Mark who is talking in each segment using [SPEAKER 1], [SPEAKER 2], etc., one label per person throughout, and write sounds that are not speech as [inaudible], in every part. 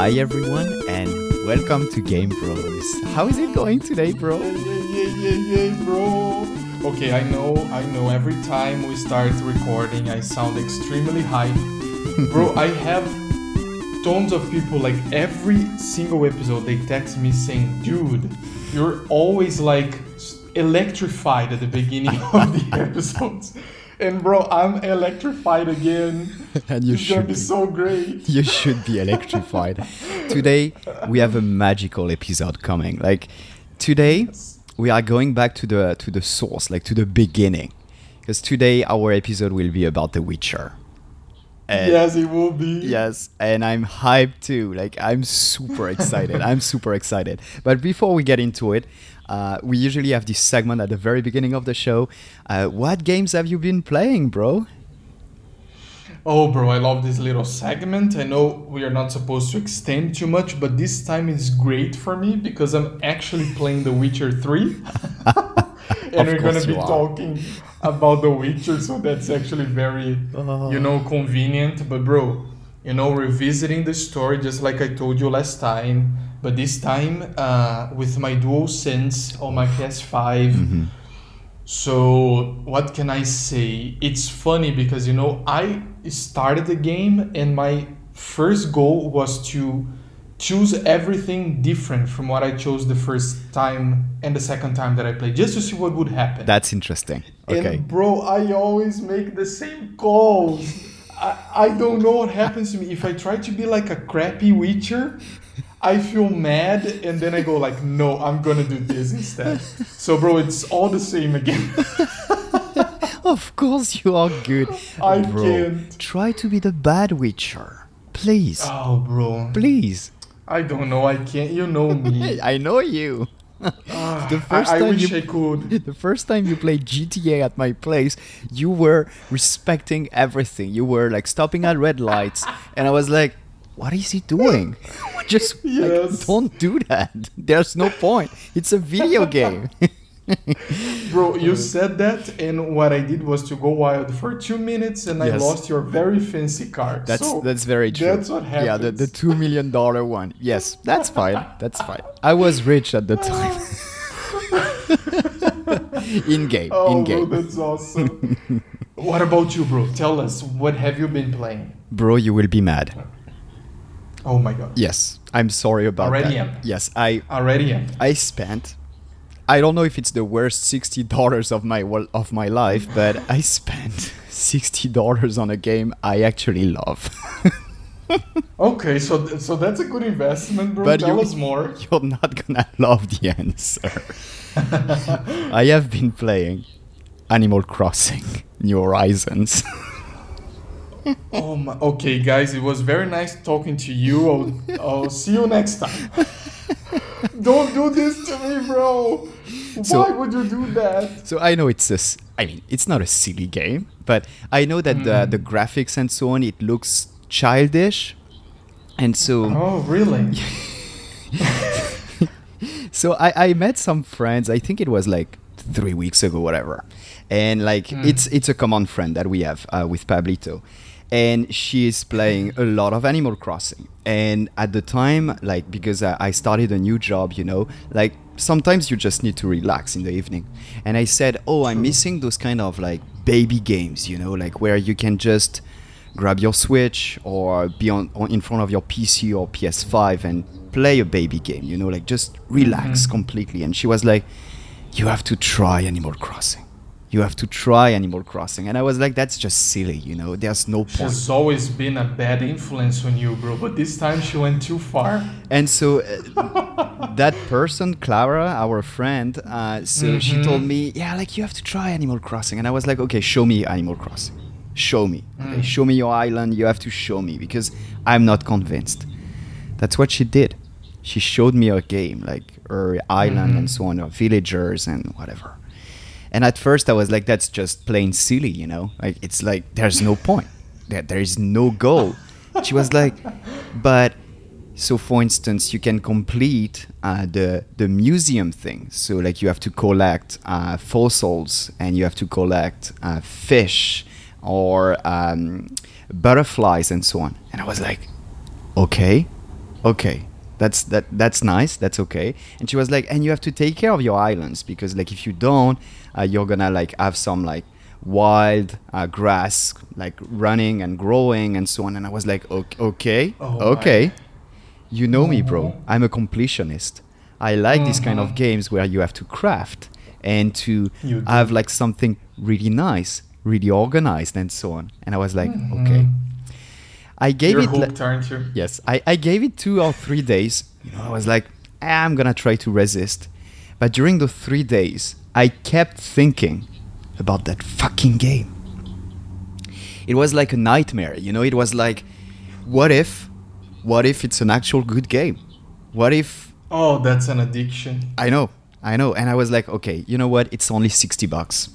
[SPEAKER 1] Hi everyone, and welcome to Game Bros. How is it going today, bro?
[SPEAKER 2] Yeah, yeah, yeah, yeah, bro. Okay, I know, I know. Every time we start recording, I sound extremely hype. [laughs] bro, I have tons of people, like every single episode, they text me saying, dude, you're always like electrified at the beginning of the [laughs] episodes. And bro, I'm electrified again. [laughs]
[SPEAKER 1] And you
[SPEAKER 2] it's
[SPEAKER 1] should
[SPEAKER 2] be
[SPEAKER 1] be.
[SPEAKER 2] so great. [laughs]
[SPEAKER 1] You should be electrified. today we have a magical episode coming. Like today we are going back to the to the source, like to the beginning. Because today our episode will be about The Witcher. And-
[SPEAKER 2] yes, it will be.
[SPEAKER 1] Yes, and I'm hyped too. Like I'm super excited. I'm super excited. But before we get into it, uh, we usually have this segment at the very beginning of the show. Uh, what games have you been playing, bro?
[SPEAKER 2] Oh, bro, I love this little segment. I know we are not supposed to extend too much, but this time is great for me because I'm actually playing The Witcher 3. [laughs] and we're gonna be
[SPEAKER 1] are.
[SPEAKER 2] talking about The Witcher, so that's actually very,
[SPEAKER 1] Oh.
[SPEAKER 2] you know, convenient. But, bro, you know, revisiting the story just like I told you last time, but this time uh, with my Dual Sense on my PS5.
[SPEAKER 1] Mm-hmm.
[SPEAKER 2] So what can I say? It's funny because you know I started the game and my first goal was to choose everything different from what I chose the first time and the second time that I played, just to see what would happen.
[SPEAKER 1] That's interesting. Okay.
[SPEAKER 2] And bro, I always make the same calls. I, I don't know what happens to me. If I try to be like a crappy Witcher, I feel mad and then I go like, no, I'm gonna do this instead. So bro, it's all the same again. [laughs]
[SPEAKER 1] Of course you are good.
[SPEAKER 2] I
[SPEAKER 1] bro,
[SPEAKER 2] can't.
[SPEAKER 1] Try to be the bad Witcher. Please.
[SPEAKER 2] oh bro.
[SPEAKER 1] Please.
[SPEAKER 2] I don't know, I can't you know me. [laughs]
[SPEAKER 1] I know you.
[SPEAKER 2] Ah,
[SPEAKER 1] The first
[SPEAKER 2] I, I
[SPEAKER 1] time
[SPEAKER 2] wish
[SPEAKER 1] you-
[SPEAKER 2] I could. [laughs]
[SPEAKER 1] The first time you played GTA at my place, you were respecting everything. You were like stopping at red lights, and I was like, "What is he doing? [laughs] Just like, don't do that. [laughs] There's no point. It's a video game." [laughs]
[SPEAKER 2] Bro, you said that and what I did was to go wild for two minutes and I lost your very fancy car.
[SPEAKER 1] That's
[SPEAKER 2] So
[SPEAKER 1] that's very true.
[SPEAKER 2] That's what happens.
[SPEAKER 1] Yeah, the, the two million dollar one. Yes, that's fine. That's fine. I was rich at the time. in game.
[SPEAKER 2] Oh,
[SPEAKER 1] in
[SPEAKER 2] bro,
[SPEAKER 1] game.
[SPEAKER 2] that's awesome. what about you, bro? Tell us, what have you been playing?
[SPEAKER 1] Bro, you will be mad.
[SPEAKER 2] Oh my god.
[SPEAKER 1] Yes, I'm sorry about
[SPEAKER 2] Already
[SPEAKER 1] that.
[SPEAKER 2] am.
[SPEAKER 1] Yes, I
[SPEAKER 2] Already am.
[SPEAKER 1] I spent I don't know if it's the worst sixty dollars of my of my life, but I spent [laughs] sixty dollars on a game I actually love. [laughs]
[SPEAKER 2] Okay, so th- so that's a good investment, bro.
[SPEAKER 1] But you-
[SPEAKER 2] us more. [laughs]
[SPEAKER 1] You're not gonna love the answer. I have been playing Animal Crossing New Horizons.
[SPEAKER 2] Oh my. Okay, guys, it was very nice talking to you. I'll, I'll see you next time. [laughs] Don't do this to me, bro.
[SPEAKER 1] So-
[SPEAKER 2] Why would you do that?
[SPEAKER 1] so I know it's a s- I mean it's not a silly game, but I know that the the graphics and so on it looks childish, and so.
[SPEAKER 2] Oh, really? [laughs]
[SPEAKER 1] so I, I met some friends i think it was like three weeks ago whatever and like it's it's a common friend that we have uh, with pablito and she is playing a lot of animal crossing and at the time like because I, I started a new job you know like sometimes you just need to relax in the evening and i said oh i'm missing those kind of like baby games you know like where you can just grab your Switch or be on, on in front of your PC or PS5 and play a baby game, you know, like just relax mm-hmm. completely. And she was like, You have to try Animal Crossing. You have to try Animal Crossing. And I was like, That's just silly, you know, there's no point.
[SPEAKER 2] She's always been a bad influence on you, bro. But this time she went too far.
[SPEAKER 1] And so uh, that person, Clara, our friend, uh, so she told me, yeah, like you have to try Animal Crossing. And I was like, okay, show me Animal Crossing. Show me. Okay, show me your island. You have to show me because I'm not convinced. That's what she did. She showed me her game, like her island and so on, her villagers and whatever. And at first I was like, that's just plain silly, you know? Like, it's like, there's no point. There, there is no goal. She was like, but so for instance you can complete uh, the the museum thing so like you have to collect uh, fossils and you have to collect uh, fish or um, butterflies and so on and i was like okay okay, that's that that's nice. That's okay. And she was like, and you have to take care of your islands because like if you don't, uh, you're gonna like have some like wild uh, grass like running and growing and so on. And I was like, okay, okay,
[SPEAKER 2] Oh
[SPEAKER 1] okay. You know me, bro. I'm a completionist. I like these kind of
[SPEAKER 2] Mhm.
[SPEAKER 1] games where you have to craft and to
[SPEAKER 2] You do.
[SPEAKER 1] have like something really nice, really organized, and so on. And I was like,
[SPEAKER 2] Mhm.
[SPEAKER 1] okay. I gave
[SPEAKER 2] You're
[SPEAKER 1] it.
[SPEAKER 2] hooked?
[SPEAKER 1] Yes, I, I gave it two or three days. You know, I was like, "Ah, I'm gonna try to resist. But during the three days, I kept thinking about that fucking game. It was like a nightmare, you know, it was like, what if, what if it's an actual good game? What if,
[SPEAKER 2] Oh, that's an addiction.
[SPEAKER 1] I know, I know. And I was like, okay, you know what? It's only 60 bucks.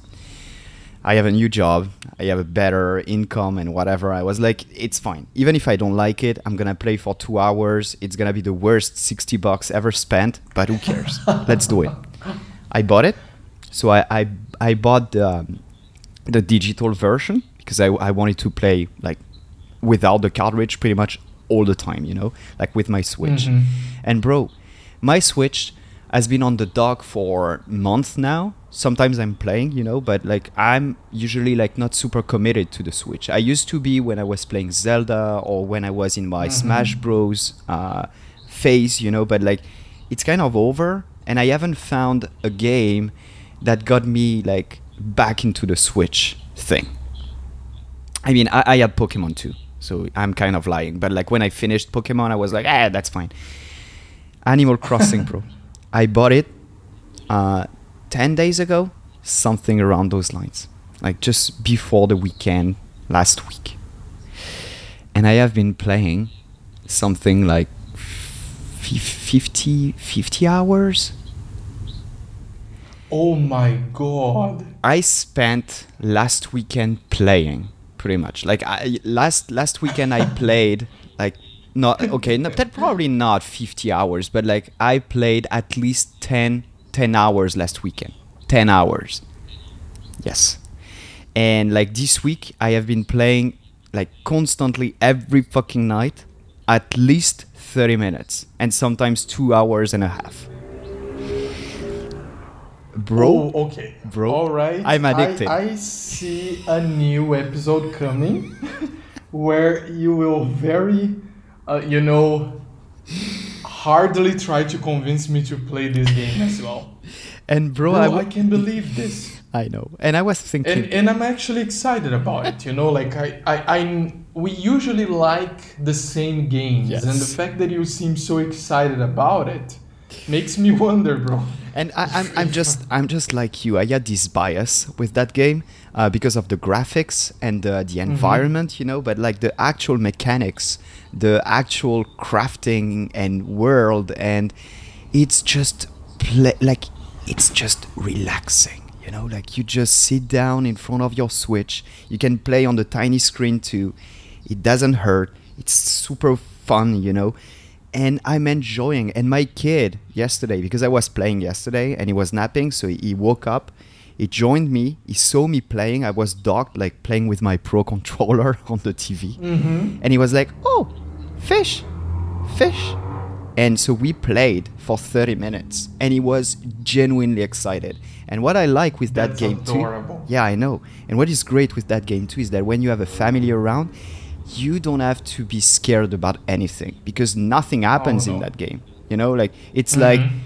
[SPEAKER 1] I have a new job. I have a better income and whatever. I was like, it's fine. Even if I don't like it, I'm gonna play for two hours. It's gonna be the worst 60 bucks ever spent, but who cares? [laughs] Let's do it. I bought it. So I I, I bought the, um, the digital version because I, I wanted to play like without the cartridge pretty much all the time, you know, like with my Switch.
[SPEAKER 2] Mhm.
[SPEAKER 1] And bro, my Switch has been on the dock for months now. Sometimes I'm playing, you know, but like I'm usually like not super committed to the Switch. I used to be when I was playing Zelda or when I was in my
[SPEAKER 2] Mhm.
[SPEAKER 1] Smash Bros. Uh, phase, you know, but like it's kind of over, and I haven't found a game that got me like back into the Switch thing. I mean, I, I had Pokemon too, so I'm kind of lying. But like when I finished Pokemon, I was like, ah, that's fine. Animal Crossing, bro. [laughs] I bought it uh, 10 days ago, something around those lines. Like just before the weekend last week. And I have been playing something like fif- 50, 50 hours.
[SPEAKER 2] Oh my god.
[SPEAKER 1] I spent last weekend playing pretty much. Like I, last last weekend I [laughs] played like not okay, no, that probably not 50 hours, but like I played at least 10 10 hours last weekend. 10 hours. Yes. And like this week I have been playing like constantly every fucking night at least 30 minutes and sometimes 2 hours and a half. Bro,
[SPEAKER 2] Oh, okay.
[SPEAKER 1] Bro,
[SPEAKER 2] All right.
[SPEAKER 1] I'm addicted.
[SPEAKER 2] I, I see a new episode coming [laughs] where you will very, uh, you know, hardly try to convince me to play this game as well.
[SPEAKER 1] and bro,
[SPEAKER 2] Bro,
[SPEAKER 1] I
[SPEAKER 2] I,
[SPEAKER 1] w-
[SPEAKER 2] can't believe this.
[SPEAKER 1] I know. And I was thinking,
[SPEAKER 2] And, and I'm actually excited about it, you know, like I, I, I, we usually like the same games and the fact that you seem so excited about it makes me [laughs] wonder, bro.
[SPEAKER 1] and I, I'm, I'm just, I'm just like you. I had this bias with that game uh, because of the graphics and uh, the environment, you know. But like the actual mechanics, the actual crafting and world, and it's just play, like it's just relaxing. You know, like you just sit down in front of your Switch. You can play on the tiny screen too. It doesn't hurt. It's super fun, you know. And I'm enjoying. And my kid yesterday, because I was playing yesterday and he was napping, so he woke up. He joined me. He saw me playing. I was docked, like playing with my pro [laughs] controller on the TV.
[SPEAKER 2] Mm-hmm.
[SPEAKER 1] And he was like, "Oh, fish, fish." And so we played for 30 minutes, and he was genuinely excited. And what I like with that
[SPEAKER 2] That's
[SPEAKER 1] game
[SPEAKER 2] adorable.
[SPEAKER 1] too, yeah, I know. And what is great with that game too is that when you have a family around, you don't have to be scared about anything because nothing happens in
[SPEAKER 2] Oh, no.
[SPEAKER 1] that game. You know, like it's like
[SPEAKER 2] Mhm.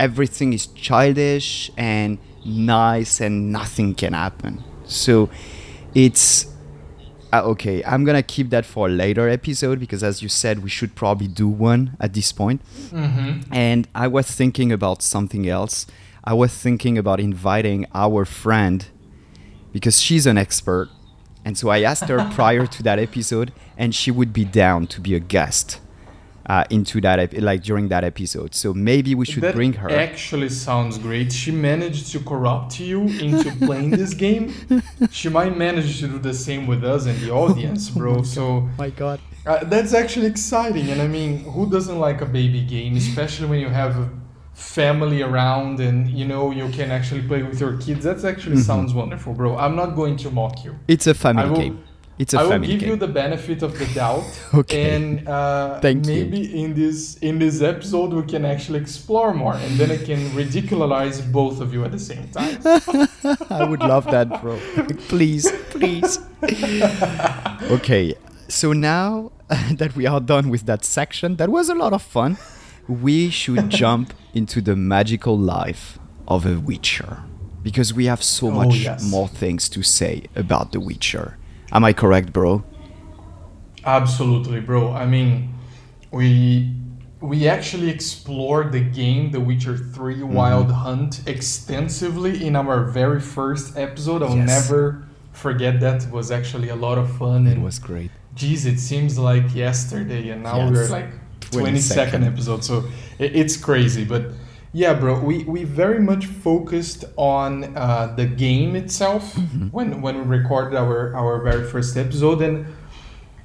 [SPEAKER 1] everything is childish and nice, and nothing can happen. So it's uh, okay, I'm gonna keep that for a later episode because, as you said, we should probably do one at this point.
[SPEAKER 2] Mm-hmm.
[SPEAKER 1] And I was thinking about something else. I was thinking about inviting our friend because she's an expert. And so I asked her prior to that episode, and she would be down to be a guest uh, into that, ep- like during that episode. So maybe we should
[SPEAKER 2] that
[SPEAKER 1] bring her.
[SPEAKER 2] actually sounds great. She managed to corrupt you into playing this game. She might manage to do the same with us and the audience, bro. [laughs] So
[SPEAKER 1] my God.
[SPEAKER 2] uh, that's actually exciting. And I mean, who doesn't like a baby game, especially when you have a family around and you know you can actually play with your kids? That actually
[SPEAKER 1] Mhm.
[SPEAKER 2] sounds wonderful, bro. I'm not going to mock you.
[SPEAKER 1] It's a family
[SPEAKER 2] will,
[SPEAKER 1] game. It's a
[SPEAKER 2] I
[SPEAKER 1] family game.
[SPEAKER 2] I will give
[SPEAKER 1] game.
[SPEAKER 2] you the benefit of the doubt. [laughs]
[SPEAKER 1] Okay.
[SPEAKER 2] And uh,
[SPEAKER 1] Thank you.
[SPEAKER 2] maybe in this in this episode we can actually explore more, and then I can ridicularize both of you at the same time. [laughs]
[SPEAKER 1] I would love that, bro. please, please. [laughs] okay, so now that we are done with that section, that was a lot of fun. We should [laughs] jump into the magical life of a Witcher because we have so
[SPEAKER 2] Oh,
[SPEAKER 1] much
[SPEAKER 2] yes.
[SPEAKER 1] more things to say about the Witcher. Am I correct, bro?
[SPEAKER 2] Absolutely, bro. I mean, we we actually explored the game The Witcher 3
[SPEAKER 1] Mm-hmm.
[SPEAKER 2] Wild Hunt extensively in our very first episode. I'll
[SPEAKER 1] Yes.
[SPEAKER 2] never forget that. It was actually a lot of fun
[SPEAKER 1] It
[SPEAKER 2] and
[SPEAKER 1] was great.
[SPEAKER 2] geez, it seems like yesterday and now we're like
[SPEAKER 1] 22nd.
[SPEAKER 2] 22nd episode. So it's crazy, but yeah, bro, we, we very much focused on uh, the game itself
[SPEAKER 1] Mm-hmm.
[SPEAKER 2] when when we recorded our our very first episode and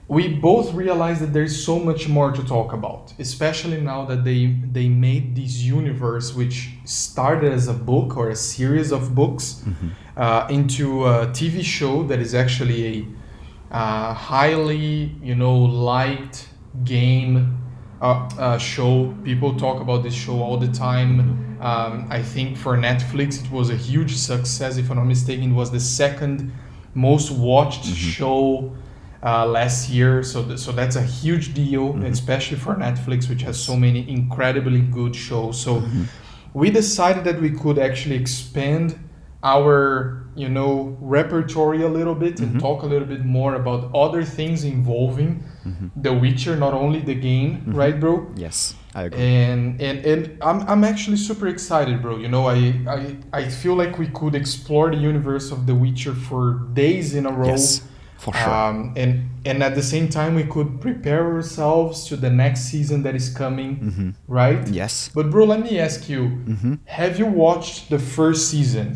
[SPEAKER 2] we both realized that there's so much more to talk about especially now that they they made this universe which started as a book or a series of books uh, into a tv show that is actually a uh, highly you know liked game uh, uh, show. People talk about this show all the time. Um, i think for netflix it was a huge success. If i'm not mistaken it was the second most watched show uh, last year. So, th- so that's a huge deal, especially for Netflix, which has so many incredibly good shows. So, we decided that we could actually expand our, you know, repertory a little bit and talk a little bit more about other things involving The Witcher, not only the game, right, bro?
[SPEAKER 1] Yes, I agree.
[SPEAKER 2] and and and I'm, I'm actually super excited bro you know I, I i feel like we could explore the universe of the witcher for days in a row
[SPEAKER 1] yes, for sure.
[SPEAKER 2] um, and and at the same time we could prepare ourselves to the next season that is coming
[SPEAKER 1] Mm-hmm.
[SPEAKER 2] right
[SPEAKER 1] yes.
[SPEAKER 2] but bro let me ask you
[SPEAKER 1] Mm-hmm.
[SPEAKER 2] have you watched the first season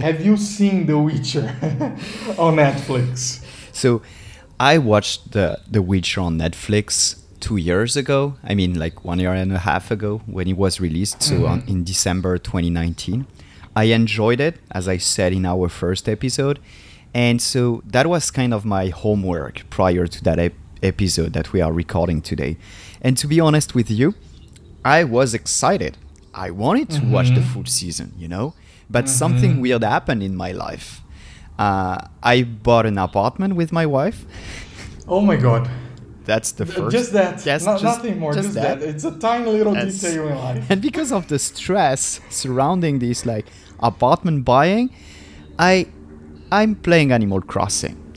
[SPEAKER 2] have you seen the witcher [laughs] on netflix
[SPEAKER 1] So I watched the The Witcher on Netflix two years ago. I mean, like one year and a half ago when it was released. So mm-hmm. on, in December 2019, I enjoyed it, as I said in our first episode, and so that was kind of my homework prior to that ep- episode that we are recording today. And to be honest with you, I was excited. I wanted to watch the mm-hmm. full season, you know, but something weird happened in my life. Uh, I bought an apartment with my wife.
[SPEAKER 2] oh my god
[SPEAKER 1] That's the first.
[SPEAKER 2] just that
[SPEAKER 1] Yes,
[SPEAKER 2] no,
[SPEAKER 1] just-
[SPEAKER 2] nothing more just, that. it's a tiny little
[SPEAKER 1] Yes.
[SPEAKER 2] detail in life
[SPEAKER 1] And because of the stress surrounding this like apartment buying, I I'm playing Animal Crossing. [laughs]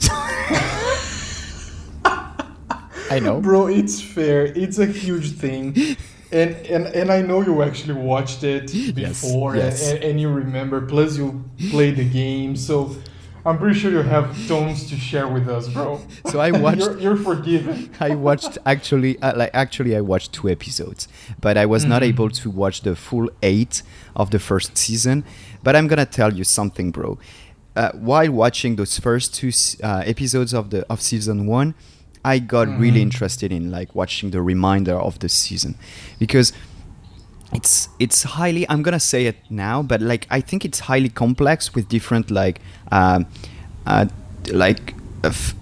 [SPEAKER 1] I know.
[SPEAKER 2] Bro, it's fair. It's a huge thing. And, and and I know you actually watched it before
[SPEAKER 1] yes.
[SPEAKER 2] And, and you remember. Plus, you played the game, so I'm pretty sure you have tones to share with us, bro. [laughs]
[SPEAKER 1] So I [laughs] watched-
[SPEAKER 2] you're, you're forgiven. [laughs]
[SPEAKER 1] I watched actually uh, like actually I watched two episodes, but I was not
[SPEAKER 2] Mm-hmm.
[SPEAKER 1] able to watch the full eight of the first season. But I'm gonna tell you something, bro. Uh, while watching those first two uh, episodes of the of season one, I got
[SPEAKER 2] Mm-hmm.
[SPEAKER 1] really interested in like watching the reminder of the season because it's it's highly i'm gonna say it now but like i think it's highly complex with different like um uh like uh, f-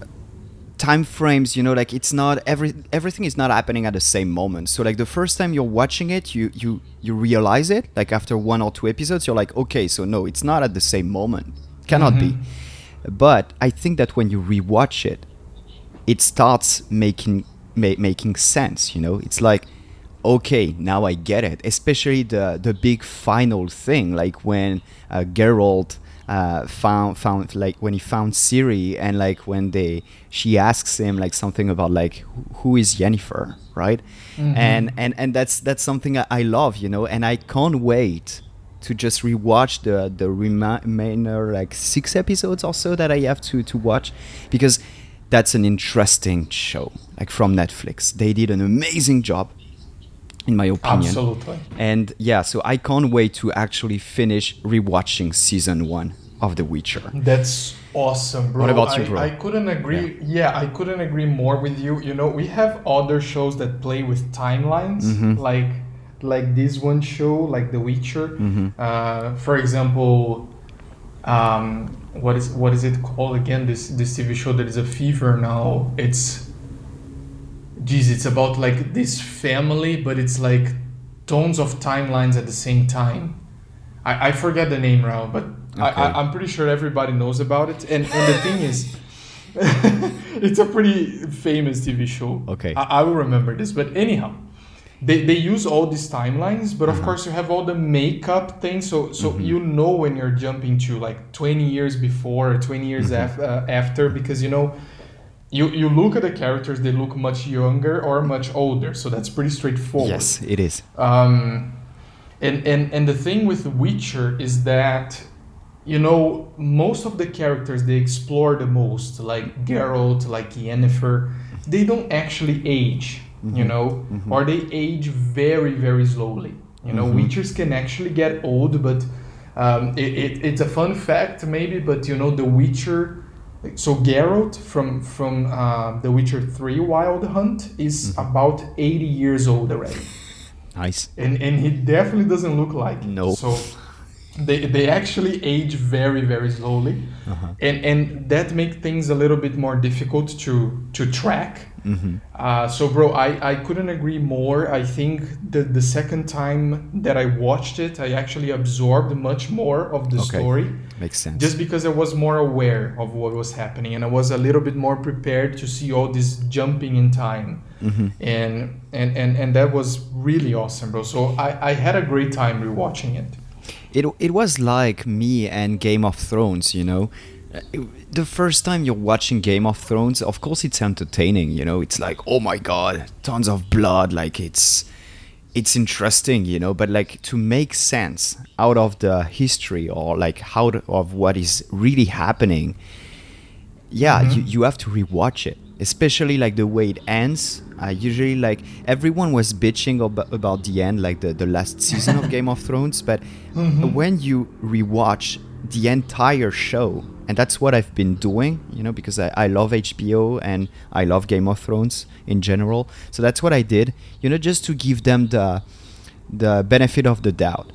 [SPEAKER 1] time frames you know like it's not every everything is not happening at the same moment. So like the first time you're watching it you you you realize it like after one or two episodes you're like okay so no it's not at the same moment. Cannot be. But i think that when you rewatch it it starts making ma- making sense you know? It's like okay now i get it. Especially the the big final thing like when uh, Geralt uh, found found like when he found Ciri and like when they she asks him like something about like who- is Yennefer right? And and and that's that's something I, I love you know? And I can't wait to just rewatch the the remainder like six episodes or so that I have to to watch because that's an interesting show like from Netflix they did an amazing job in my opinion
[SPEAKER 2] Absolutely.
[SPEAKER 1] and yeah so I can't wait to actually finish rewatching season one of The Witcher
[SPEAKER 2] That's awesome, bro.
[SPEAKER 1] What about you,
[SPEAKER 2] I,
[SPEAKER 1] bro?
[SPEAKER 2] I couldn't agree. Yeah. I couldn't agree more with you. You know, we have other shows that play with timelines,
[SPEAKER 1] Mm-hmm.
[SPEAKER 2] like like this one show, like The Witcher.
[SPEAKER 1] Mm-hmm.
[SPEAKER 2] Uh, for example, um, what is what is it called again? This this TV show that is a fever now. It's geez, it's about like this family, but it's like tons of timelines at the same time. I, I forget the name now, but I,
[SPEAKER 1] Okay.
[SPEAKER 2] I, I'm pretty sure everybody knows about it. And and the thing is, [laughs] it's a pretty famous TV show.
[SPEAKER 1] Okay.
[SPEAKER 2] I, I will remember this, but anyhow, they, they use all these timelines, but of
[SPEAKER 1] Uh-huh.
[SPEAKER 2] course you have all the makeup things, so so
[SPEAKER 1] Mm-hmm.
[SPEAKER 2] you know when you're jumping to like 20 years before or 20 years
[SPEAKER 1] Mm-hmm.
[SPEAKER 2] af- uh, after, because you know. You, you look at the characters; they look much younger or much older, so that's pretty straightforward.
[SPEAKER 1] Yes, it is.
[SPEAKER 2] Um, and, and and the thing with Witcher is that, you know, most of the characters they explore the most, like Geralt, like Yennefer, they don't actually age, you know, or they age very very slowly. You know, Witchers can actually get old, but um, it, it, it's a fun fact maybe, but you know, the Witcher. So Geralt from from uh, The Witcher Three Wild Hunt is about eighty years old already [laughs]
[SPEAKER 1] Nice.
[SPEAKER 2] and and he definitely doesn't look like it.
[SPEAKER 1] No.
[SPEAKER 2] So they they actually age very very slowly,
[SPEAKER 1] Uh-huh.
[SPEAKER 2] and and that makes things a little bit more difficult to to track.
[SPEAKER 1] Mm-hmm.
[SPEAKER 2] Uh, so bro, I I couldn't agree more. I think the the second time that I watched it, I actually absorbed much more of the
[SPEAKER 1] Okay.
[SPEAKER 2] story
[SPEAKER 1] Makes sense.
[SPEAKER 2] just because I was more aware of what was happening and I was a little bit more prepared to see all this jumping in time.
[SPEAKER 1] Mhm.
[SPEAKER 2] And, and and and that was really awesome, bro. So I, I had a great time rewatching it.
[SPEAKER 1] It it was like me and Game of Thrones, you know. The first time you're watching Game of Thrones, of course it's entertaining, you know. It's like, "Oh my god, tons of blood, like it's it's interesting, you know, but like to make sense out of the history or like how of what is really happening, yeah, you, mm-hmm. you have to rewatch it, especially like the way it ends. I usually like everyone was bitching ab- about the end, like the, the last season of [laughs] Game of Thrones, but mm-hmm. when you rewatch the entire show, and that's what I've been doing, you know, because I, I love HBO and I love Game of Thrones in general. So that's what I did, you know, just to give them the the benefit of the doubt.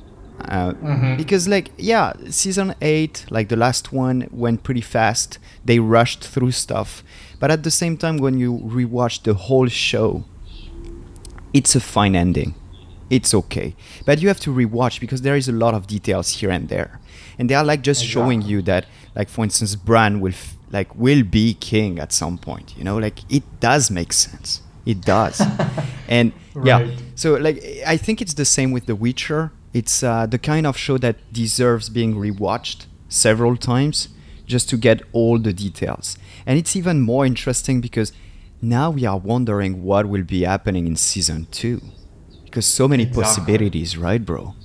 [SPEAKER 1] Uh, Because, like, yeah, season eight, like the last one, went pretty fast. They rushed through stuff. But at the same time, when you rewatch the whole show, it's a fine ending. It's okay. But you have to rewatch because there is a lot of details here and there. And they are like just showing you that, like, for instance, Bran will, f- like, will be king at some point. You know, like, it does make sense. It does. [laughs] and yeah, so like I think it's the same with The Witcher. It's uh, the kind of show that deserves being rewatched several times just to get all the details. And it's even more interesting because now we are wondering what will be happening in season 2. Because so many
[SPEAKER 2] Exactly.
[SPEAKER 1] possibilities, right, bro?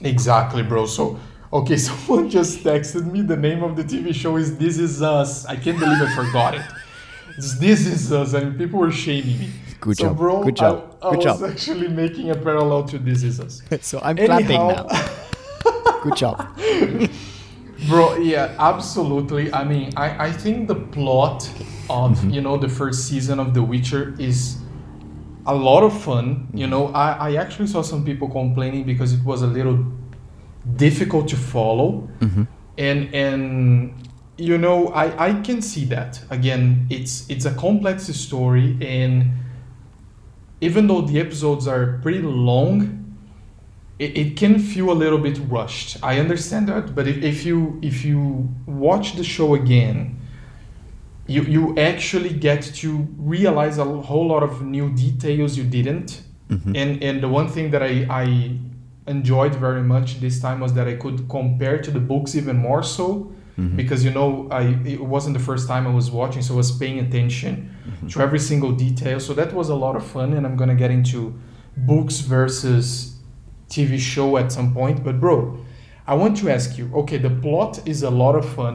[SPEAKER 2] Exactly, bro. So okay, [laughs] someone just texted me. The name of the TV show is This Is Us. I can't believe I forgot it. It's This Is Us, and people were shaming me.
[SPEAKER 1] Good
[SPEAKER 2] so,
[SPEAKER 1] job.
[SPEAKER 2] bro.
[SPEAKER 1] Good job.
[SPEAKER 2] I, I
[SPEAKER 1] Good
[SPEAKER 2] was
[SPEAKER 1] job.
[SPEAKER 2] actually making a parallel to This Is Us. [laughs]
[SPEAKER 1] so I'm clapping now. Good job. [laughs]
[SPEAKER 2] Bro, yeah, absolutely. I mean, I, I think the plot of,
[SPEAKER 1] Mm-hmm.
[SPEAKER 2] you know, the first season of The Witcher is a lot of fun. You know, I, I actually saw some people complaining because it was a little difficult to follow.
[SPEAKER 1] Mm-hmm.
[SPEAKER 2] And and you know, I, I can see that. Again, it's it's a complex story and even though the episodes are pretty long, it, it can feel a little bit rushed. I understand that, but if, if you if you watch the show again, you you actually get to realize a whole lot of new details you didn't.
[SPEAKER 1] Mhm.
[SPEAKER 2] And and the one thing that I I enjoyed very much this time was that I could compare to the books even more so
[SPEAKER 1] Mhm.
[SPEAKER 2] because you know I it wasn't the first time I was watching, so I was paying attention to every single detail. So that was a lot of fun, and I'm gonna get into books versus TV show at some point. But bro, I want to ask you. Okay, the plot is a lot of fun.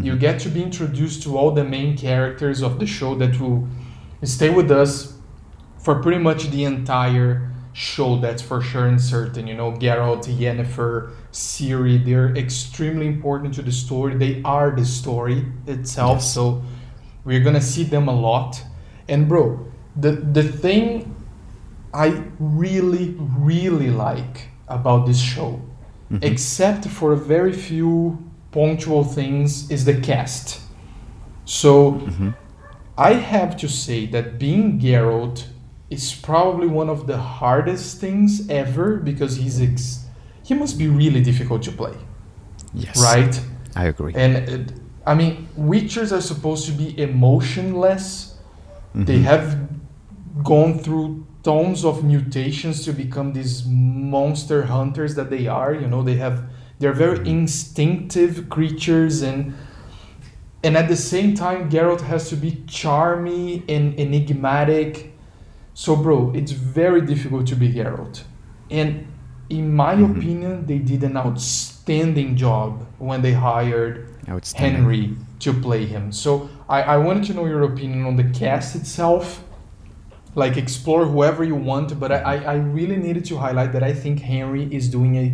[SPEAKER 2] You get to be introduced to all the main characters of the show that will stay with us for pretty much the entire show. That's for sure and certain. You know, Geralt, Yennefer, Ciri, they're extremely important to the story. They are the story itself.
[SPEAKER 1] Yes.
[SPEAKER 2] So we're gonna see them a lot. And bro, the the thing I really, really like about this show,
[SPEAKER 1] Mm-hmm.
[SPEAKER 2] except for a very few punctual things is the cast. So
[SPEAKER 1] Mm-hmm.
[SPEAKER 2] I have to say that being Geralt is probably one of the hardest things ever because he's ex- he must be really difficult to play,
[SPEAKER 1] Yes.
[SPEAKER 2] right?
[SPEAKER 1] I agree.
[SPEAKER 2] And uh, I mean, Witchers are supposed to be emotionless.
[SPEAKER 1] Mm-hmm.
[SPEAKER 2] They have gone through tons of mutations to become these monster hunters that they are. You know, they have they're very instinctive creatures and and at the same time Geralt has to be charming and enigmatic. So bro, it's very difficult to be Geralt. And in my
[SPEAKER 1] Mhm.
[SPEAKER 2] opinion, they did an outstanding job when they hired Henry to play him. So I, I wanted to know your opinion on the cast itself. Like explore whoever you want, but I, I I really needed to highlight that I think Henry is doing a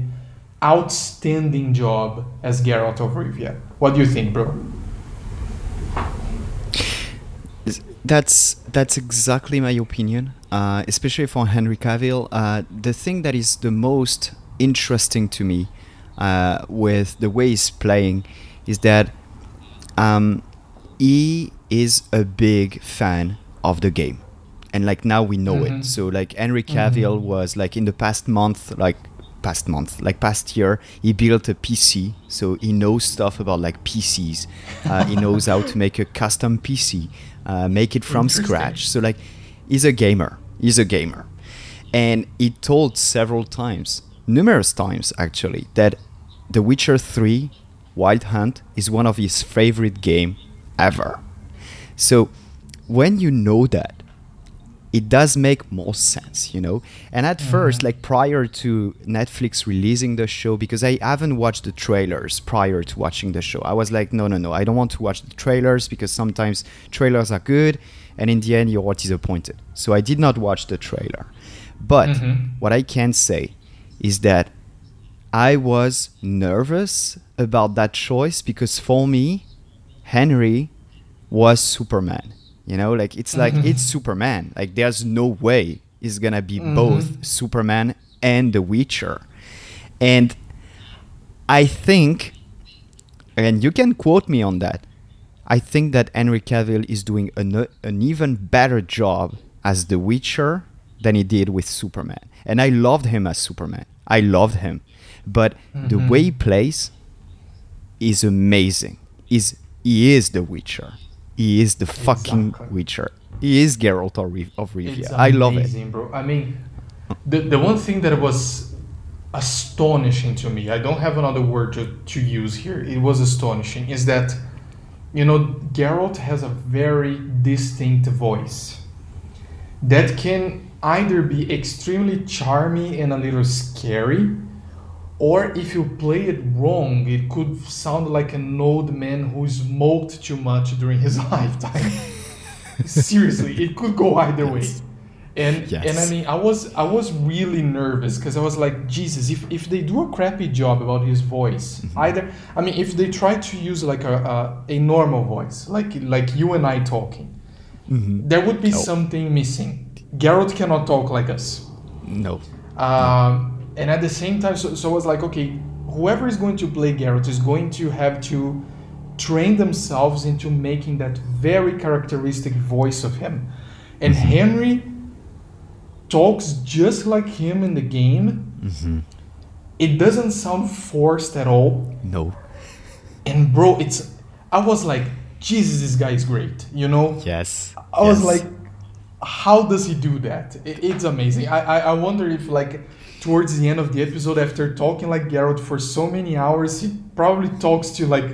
[SPEAKER 2] outstanding job as Geralt of Rivia. What do you think, bro?
[SPEAKER 1] That's that's exactly my opinion, uh, especially for Henry Cavill. Uh, the thing that is the most interesting to me uh, with the way he's playing is that um, he is a big fan of the game, and like now we know
[SPEAKER 2] Mhm.
[SPEAKER 1] it. So like Henry Cavill was like in the past month, like past month, like past year, he built a PC, so he knows stuff about like PCs. Uh, he knows how to make a custom PC, uh, make it from scratch. So like, he's a gamer. He's a gamer, and he told several times, numerous times actually, that The Witcher 3 Wild Hunt is one of his favorite game ever. So when you know that, it does make more sense, you know. And at first, like prior to Netflix releasing the show, because I haven't watched the trailers prior to watching the show, I was like, no, no, no, I don't want to watch the trailers because sometimes trailers are good, and in the end, you're disappointed. So I did not watch the trailer. But
[SPEAKER 2] Mhm.
[SPEAKER 1] what I can say is that I was nervous about that choice because for me, Henry was Superman. You know, like it's like it's Superman. Like there's no way he's gonna be
[SPEAKER 2] Mhm.
[SPEAKER 1] both Superman and The Witcher. And I think, and you can quote me on that. I think that Henry Cavill is doing an, an even better job as The Witcher than he did with Superman. And I loved him as Superman. I loved him. But the
[SPEAKER 2] Mhm.
[SPEAKER 1] way he plays is amazing. Is he is The Witcher. He is the fucking
[SPEAKER 2] Exactly.
[SPEAKER 1] Witcher. He is Geralt of, Riv- of Rivia.
[SPEAKER 2] It's
[SPEAKER 1] I love it.
[SPEAKER 2] amazing, bro. I mean, the the one thing that was astonishing to me, I don't have another word to, to use here. It was astonishing. Is that, you know, Geralt has a very distinct voice that can either be extremely charming and a little scary, or if you play it wrong, it could sound like an old man who smoked too much during his [laughs] lifetime. Seriously, it could go either way. And and I mean, I was I was really nervous because I was like, Jesus, if, if they do a crappy job about his voice,
[SPEAKER 1] Mm-hmm.
[SPEAKER 2] either I mean, if they try to use like a, a a normal voice, like like you and I talking,
[SPEAKER 1] Mhm.
[SPEAKER 2] there would be
[SPEAKER 1] Oh.
[SPEAKER 2] something missing. Geralt cannot talk like us.
[SPEAKER 1] No.
[SPEAKER 2] Um, and at the same time, so, so I was like, okay, whoever is going to play Garrett is going to have to train themselves into making that very characteristic voice of him. And Henry talks just like him in the game.
[SPEAKER 1] hmm
[SPEAKER 2] It doesn't sound forced at all.
[SPEAKER 1] No.
[SPEAKER 2] And bro, it's I was like, Jesus, this guy is great. You know?
[SPEAKER 1] Yes.
[SPEAKER 2] I was like, how does he do that? I- It's amazing. I, I, I wonder if like towards the end of the episode, after talking like Geralt for so many hours, he probably talks to like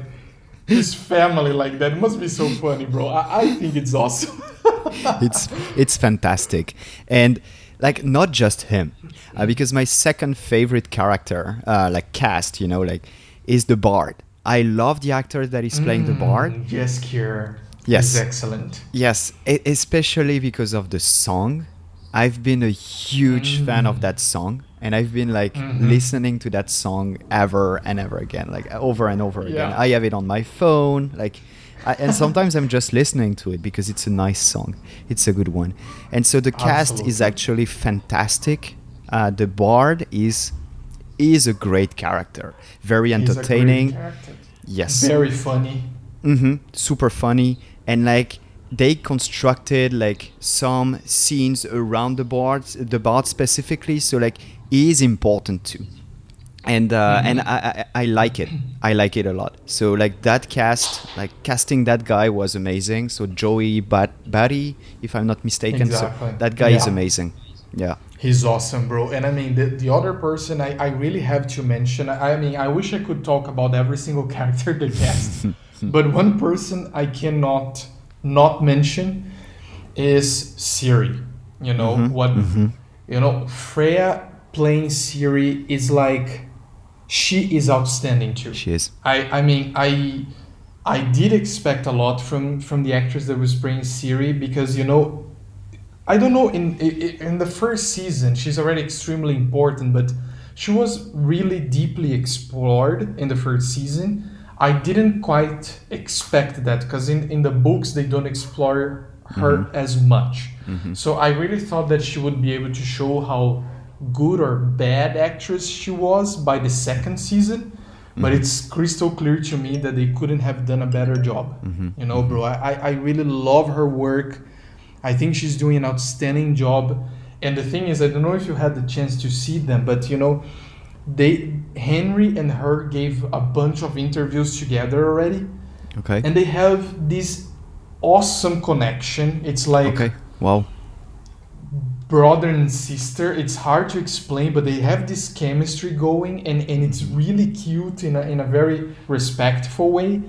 [SPEAKER 2] his family like that. It must be so funny, bro. I, I think it's awesome. [laughs]
[SPEAKER 1] it's it's fantastic and like not just him uh, because my second favorite character uh, like cast you know like is the bard i love the actor that is playing the bard
[SPEAKER 2] Mm, Yes, Kier.
[SPEAKER 1] Yes.
[SPEAKER 2] He's excellent.
[SPEAKER 1] yes e- especially because of the song i've been a huge fan of that song and i've been like
[SPEAKER 2] Mhm.
[SPEAKER 1] listening to that song ever and ever again like over and over again i have it on my phone like I, and sometimes i'm just listening to it because it's a nice song it's a good one and so the cast is actually fantastic uh, the bard is is a great character very
[SPEAKER 2] He's a great
[SPEAKER 1] entertaining
[SPEAKER 2] character.
[SPEAKER 1] Yes.
[SPEAKER 2] Very funny.
[SPEAKER 1] hmm Super funny. And like they constructed like some scenes around the board, the board specifically. So like is important too. And uh, mm-hmm. and I, I I like it. I like it a lot. So like that cast, like casting that guy was amazing. So Joey Bat- Batty, if I'm not mistaken.
[SPEAKER 2] Exactly.
[SPEAKER 1] So that guy is amazing. Yeah.
[SPEAKER 2] He's awesome, bro. And I mean, the, the other person I, I really have to mention, I mean, I wish I could talk about every single [laughs] character they cast, [laughs] but one person I cannot not mention is Ciri. You know, mm-hmm. what, mm-hmm. you know, Freya playing Ciri is like, she is outstanding too.
[SPEAKER 1] She is.
[SPEAKER 2] I, I mean I I did expect a lot from from the actress that was playing Ciri because you know I don't know in in the first season she's already extremely important but she was really deeply explored in the first season. I didn't quite expect that because in, in the books they don't explore her mm-hmm. as much. Mm-hmm. So I really thought that she would be able to show how good or bad actress she was by the second season. But mm-hmm. it's crystal clear to me that they couldn't have done a better job. Mm-hmm. You know, bro, I, I I really love her work. I think she's doing an outstanding job. And the thing is, I don't know if you had the chance to see them, but you know, they Henry and her gave a bunch of interviews together already,
[SPEAKER 1] Okay.
[SPEAKER 2] and they have this awesome connection. It's like
[SPEAKER 1] Okay. Wow.
[SPEAKER 2] Brother and sister. It's hard to explain, but they have this chemistry going, and, and it's really cute in a, in a very respectful way.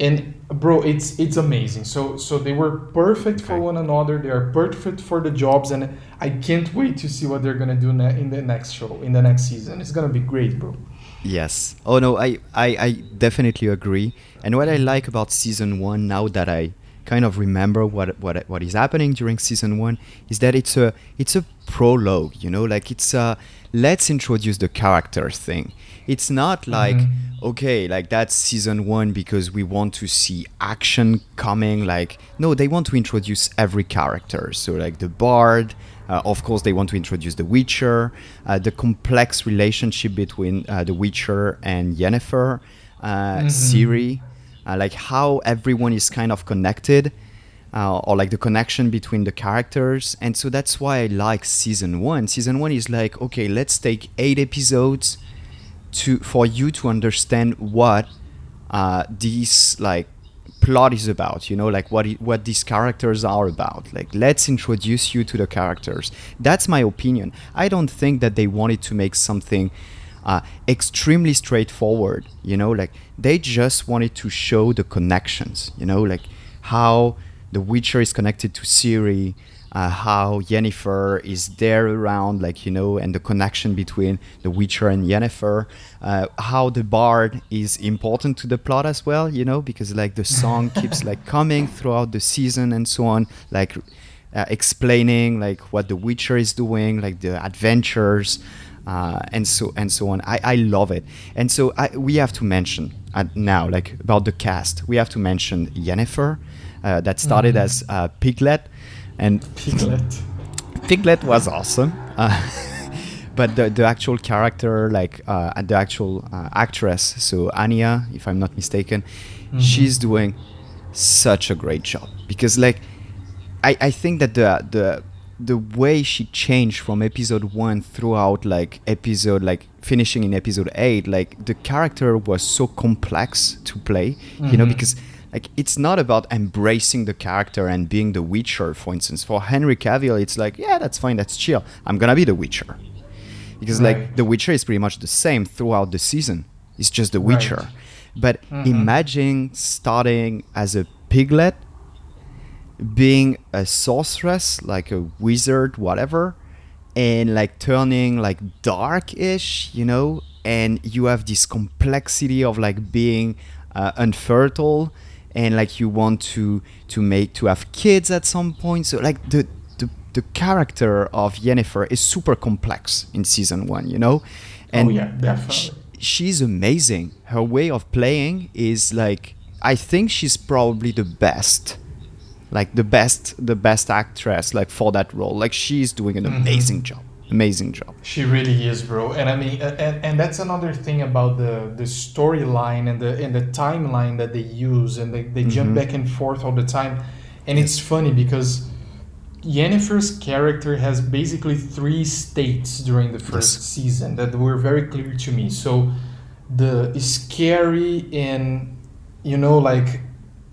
[SPEAKER 2] And bro, it's it's amazing. So so they were perfect for one another. They are perfect for the jobs, and I can't wait to see what they're gonna do ne- in the next show, in the next season. It's gonna be great, bro.
[SPEAKER 1] Yes. Oh no, I, I, I definitely agree. And what I like about season one now that I kind of remember what what what is happening during season one is that it's a it's a prologue, you know, like it's a let's introduce the characters thing. It's not like okay, like that's season one because we want to see action coming. Like no, they want to introduce every character. So like the bard, uh, of course, they want to introduce the Witcher, uh, the complex relationship between uh, the Witcher and Yennefer, uh, Ciri, uh, like how everyone is kind of connected, uh, or like the connection between the characters. And so that's why I like season one. Season one is like, okay, let's take eight episodes to for you to understand what uh, these like plot is about you know like what what these characters are about like let's introduce you to the characters that's my opinion i don't think that they wanted to make something uh, extremely straightforward you know like they just wanted to show the connections you know like how the witcher is connected to Ciri, uh, how Yennefer is there around, like you know, and the connection between the Witcher and Yennefer, uh, how the bard is important to the plot as well, you know, because like the song [laughs] keeps like coming throughout the season and so on, like uh, explaining like what the Witcher is doing, like the adventures. Uh, and so and so on. I, I love it, and so I, we have to mention uh, now, like about the cast, we have to mention Yennefer, uh, that started as uh, Piglet, and
[SPEAKER 2] Piglet.
[SPEAKER 1] Piglet was awesome. Uh, [laughs] but the, the actual character, like uh, the actual uh, actress, so Anya, if I'm not mistaken, she's doing such a great job because, like, I, I think that the the the way she changed from episode one throughout like episode like finishing in episode eight like the character was so complex to play you know mm-hmm. because like it's not about embracing the character and being the witcher for instance. For henry cavill it's like yeah that's fine that's chill. I'm gonna be the witcher. Because like the witcher is pretty much the same throughout the season. It's just the
[SPEAKER 2] Right.
[SPEAKER 1] witcher but mm-hmm. imagine starting as a piglet being a sorceress, like a wizard, whatever, and like turning like dark-ish, you know, and you have this complexity of like being uh, unfertile, and like you want to to make to have kids at some point. So like the the, the character of Yennefer is super complex in season one, you know, and
[SPEAKER 2] oh yeah, definitely.
[SPEAKER 1] she's amazing. Her way of playing is like I think she's probably the best. Like the best the best actress like for that role. Like she's doing an amazing job. Amazing job.
[SPEAKER 2] She really is, bro. And I mean, and, and that's another thing about the the storyline and the and the timeline that they use, and they, they jump
[SPEAKER 1] Mhm.
[SPEAKER 2] back and forth all the time. And it's funny because Yennefer's character has basically three states during the first
[SPEAKER 1] Yes.
[SPEAKER 2] season that were very clear to me. So the scary and you know like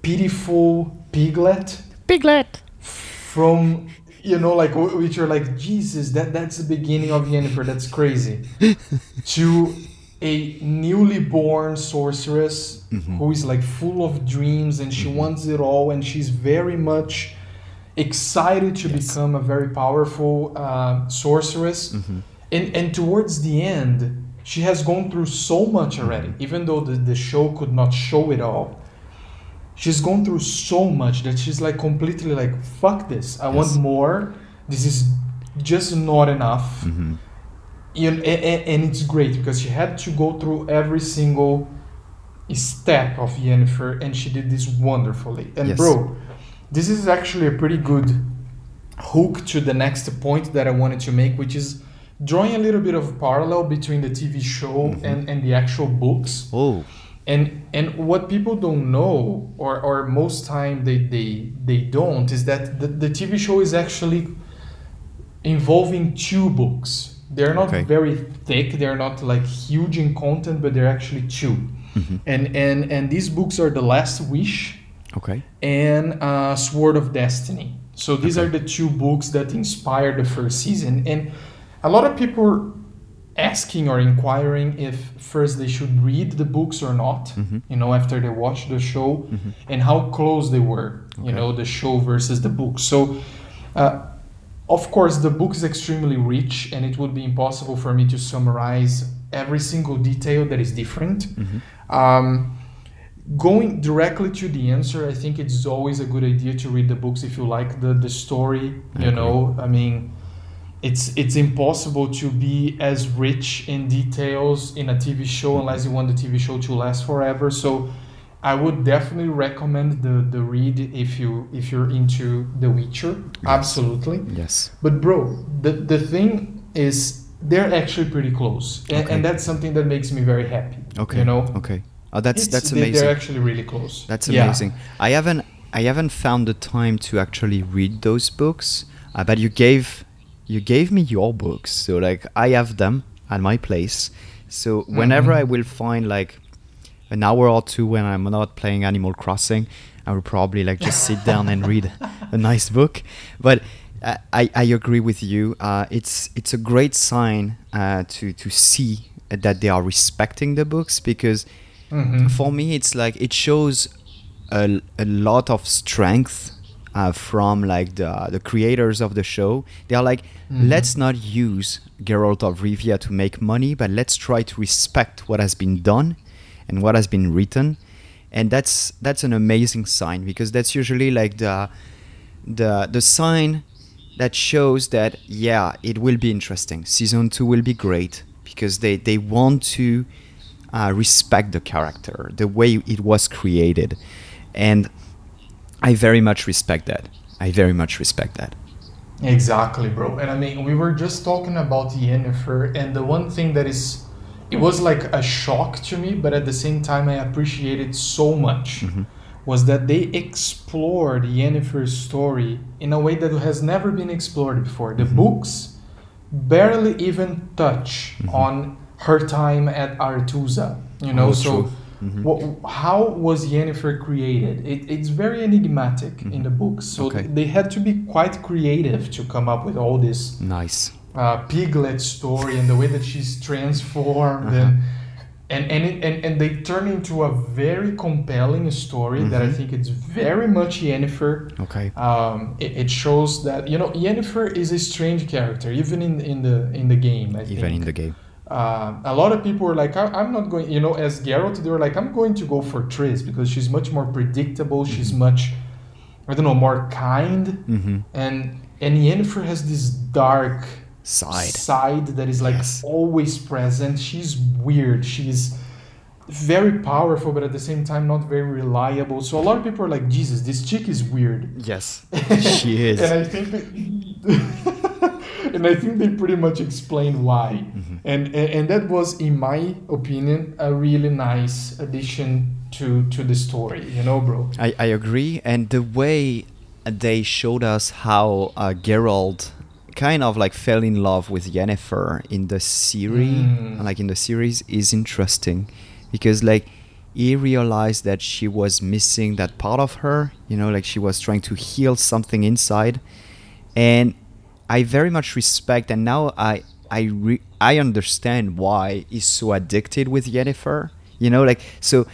[SPEAKER 2] pitiful piglet
[SPEAKER 1] Piglet.
[SPEAKER 2] from you know like which are like jesus that that's the beginning of yennefer that's crazy [laughs] to a newly born sorceress
[SPEAKER 1] Mhm.
[SPEAKER 2] who is like full of dreams and she wants it all and she's very much excited to
[SPEAKER 1] Yes.
[SPEAKER 2] become a very powerful uh, sorceress
[SPEAKER 1] Mhm.
[SPEAKER 2] and and towards the end she has gone through so much already even though the, the show could not show it all she's gone through so much that she's like completely like fuck this i want more this is just not enough
[SPEAKER 1] Mhm.
[SPEAKER 2] you know, and, and it's great because she had to go through every single step of Yennefer and she did this wonderfully. And
[SPEAKER 1] Yes.
[SPEAKER 2] bro, this is actually a pretty good hook to the next point that I wanted to make, which is drawing a little bit of parallel between the TV show
[SPEAKER 1] Mhm.
[SPEAKER 2] and, and the actual books.
[SPEAKER 1] Oh.
[SPEAKER 2] And and what people don't know, or, or most time they, they they don't, is that the, the TV show is actually involving two books. They're not
[SPEAKER 1] Okay.
[SPEAKER 2] very thick, they're not like huge in content, but they're actually 2
[SPEAKER 1] Mhm.
[SPEAKER 2] And and and these books are The Last Wish
[SPEAKER 1] Okay.
[SPEAKER 2] and uh, Sword of Destiny. So these
[SPEAKER 1] Okay.
[SPEAKER 2] are the two books that inspired the first season. And a lot of people asking or inquiring if first they should read the books or not,
[SPEAKER 1] Mhm.
[SPEAKER 2] you know, after they watch the show
[SPEAKER 1] Mhm.
[SPEAKER 2] and how close they were, you know, the show versus the book. So, uh, of course, the book is extremely rich and it would be impossible for me to summarize every single detail that is different.
[SPEAKER 1] Mhm.
[SPEAKER 2] Um, going directly to the answer, I think it's always a good idea to read the books if you like the, the story. You know, I mean, it's it's impossible to be as rich in details in a TV show unless you want the TV show to last forever. So, I would definitely recommend the the read if you if you're into The Witcher. Absolutely.
[SPEAKER 1] Yes.
[SPEAKER 2] But bro, the the thing is they're actually pretty close, and,
[SPEAKER 1] Okay.
[SPEAKER 2] and that's something that makes me very happy.
[SPEAKER 1] Okay.
[SPEAKER 2] You know,
[SPEAKER 1] Okay. Oh, that's
[SPEAKER 2] It's-
[SPEAKER 1] that's amazing.
[SPEAKER 2] They're actually really close.
[SPEAKER 1] That's
[SPEAKER 2] Yeah.
[SPEAKER 1] amazing. I haven't I haven't found the time to actually read those books, uh, but you gave you gave me your books, so like I have them at my place. So whenever
[SPEAKER 2] Mhm.
[SPEAKER 1] I will find like an hour or two when I'm not playing Animal Crossing, I will probably like just sit down and read a nice book. But uh, I, I agree with you. Uh, it's it's a great sign uh, to to see that they are respecting the books because
[SPEAKER 2] Mhm.
[SPEAKER 1] for me it's like it shows a, a lot of strength uh, from like the the creators of the show. They are like
[SPEAKER 2] Mhm.
[SPEAKER 1] let's not use Geralt of Rivia to make money but let's try to respect what has been done and what has been written. And that's that's an amazing sign because that's usually like the the the sign that shows that yeah it will be interesting. Season 2 will be great because they they want to uh, respect the character the way it was created. And i very much respect that i very much respect that
[SPEAKER 2] Exactly, bro. And I mean, we were just talking about Yennefer, and the one thing that is, it was like a shock to me, but at the same time, I appreciated so much,
[SPEAKER 1] Mhm.
[SPEAKER 2] was that they explored Yennefer's story in a way that has never been explored before. The
[SPEAKER 1] Mhm.
[SPEAKER 2] books barely even touch
[SPEAKER 1] Mhm.
[SPEAKER 2] on her time at Aretuza, you know,
[SPEAKER 1] Oh,
[SPEAKER 2] so.
[SPEAKER 1] true. Mhm.
[SPEAKER 2] What, how was Yennefer created? It, it's very enigmatic in
[SPEAKER 1] Mhm.
[SPEAKER 2] the books, so
[SPEAKER 1] Okay.
[SPEAKER 2] they had to be quite creative to come up with all this
[SPEAKER 1] nice
[SPEAKER 2] uh, piglet story and the way that she's transformed
[SPEAKER 1] Uh-huh.
[SPEAKER 2] and and and, it, and and they turn into a very compelling story that I
[SPEAKER 1] Mhm.
[SPEAKER 2] think it's very much Yennefer.
[SPEAKER 1] okay
[SPEAKER 2] Um, it, it shows that you know Yennefer is a strange character even in in the in the game. I
[SPEAKER 1] even
[SPEAKER 2] think
[SPEAKER 1] in the game
[SPEAKER 2] uh, a lot of people were like, I, I'm not going, you know, as Geralt, they were like, I'm going to go for Triss because she's much more predictable. She's
[SPEAKER 1] Mhm.
[SPEAKER 2] much, I don't know, more kind.
[SPEAKER 1] hmm
[SPEAKER 2] And and Yennefer has this dark
[SPEAKER 1] side
[SPEAKER 2] side that is like
[SPEAKER 1] Yes.
[SPEAKER 2] always present. She's weird. She's very powerful, but at the same time not very reliable. So a lot of people are like, Jesus, this chick is weird.
[SPEAKER 1] yes [laughs] she is
[SPEAKER 2] and I think that, [laughs] and I think they pretty much explain why.
[SPEAKER 1] Mm-hmm.
[SPEAKER 2] And, and and that was, in my opinion, a really nice addition to to the story. You know, bro.
[SPEAKER 1] I, I agree, and the way they showed us how uh, Geralt kind of like fell in love with Yennefer in the series,
[SPEAKER 2] Mm.
[SPEAKER 1] like in the series, is interesting because like he realized that she was missing that part of her, you know, like she was trying to heal something inside, and I very much respect, and now I I re- I understand why he's so addicted with Yennefer, you know, like so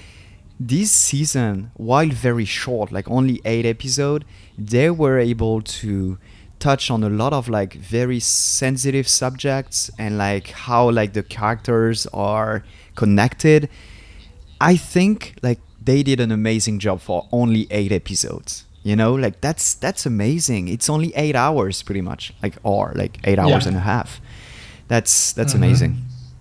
[SPEAKER 1] this season, while very short, like only eight episode, they were able to touch on a lot of like very sensitive subjects and like how like the characters are connected. I think like they did an amazing job for only eight episodes. You know, like that's that's amazing. It's only eight hours, pretty much, like or like eight hours
[SPEAKER 2] Yeah.
[SPEAKER 1] and a half. That's that's
[SPEAKER 2] Mhm.
[SPEAKER 1] amazing.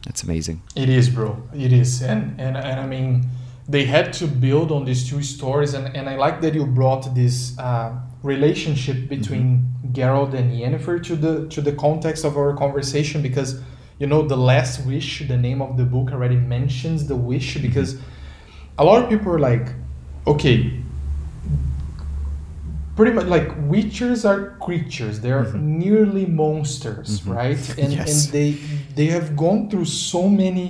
[SPEAKER 1] That's amazing.
[SPEAKER 2] It is, bro. It is, and and and I mean, they had to build on these two stories, and and I like that you brought this uh, relationship between Geralt and Yennefer to the to the context of our conversation because you know the last wish, the name of the book already mentions the wish because a lot of people are like, okay. Pretty much like witchers are creatures; they're
[SPEAKER 1] Mhm.
[SPEAKER 2] nearly monsters,
[SPEAKER 1] Mhm.
[SPEAKER 2] right? [laughs] And
[SPEAKER 1] Yes.
[SPEAKER 2] and they they have gone through so many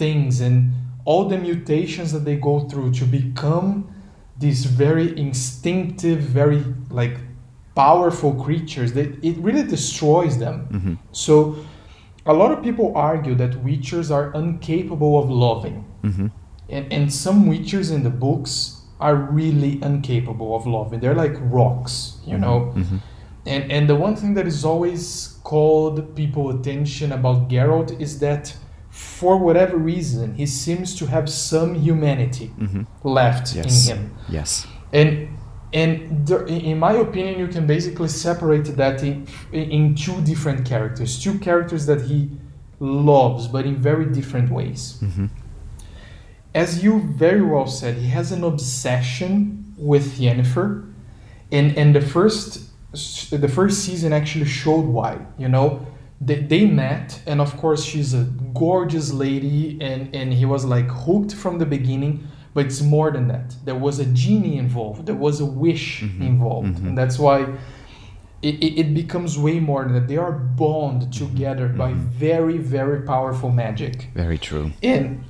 [SPEAKER 2] things and all the mutations that they go through to become these very instinctive very like powerful creatures that it really destroys them
[SPEAKER 1] hmm
[SPEAKER 2] so a lot of people argue that witchers are incapable of loving
[SPEAKER 1] hmm
[SPEAKER 2] and, and some witchers in the books are really incapable of loving they're like rocks you know
[SPEAKER 1] hmm
[SPEAKER 2] and and the one thing that is always called people attention about Geralt is that for whatever reason he seems to have some humanity
[SPEAKER 1] hmm
[SPEAKER 2] left
[SPEAKER 1] Yes.
[SPEAKER 2] in him.
[SPEAKER 1] Yes.
[SPEAKER 2] And and the, in my opinion you can basically separate that in, in two different characters, two characters that he loves but in very different ways.
[SPEAKER 1] hmm
[SPEAKER 2] As you very well said, he has an obsession with Yennefer, and and the first the first season actually showed why. You know, they, they met, and of course she's a gorgeous lady, and and he was like hooked from the beginning. But it's more than that. There was a genie involved. There was a wish
[SPEAKER 1] Mhm,
[SPEAKER 2] involved,
[SPEAKER 1] mhm.
[SPEAKER 2] and that's why it, it, becomes way more than that. They are bound together by
[SPEAKER 1] mhm.
[SPEAKER 2] very very powerful magic
[SPEAKER 1] Very true.
[SPEAKER 2] and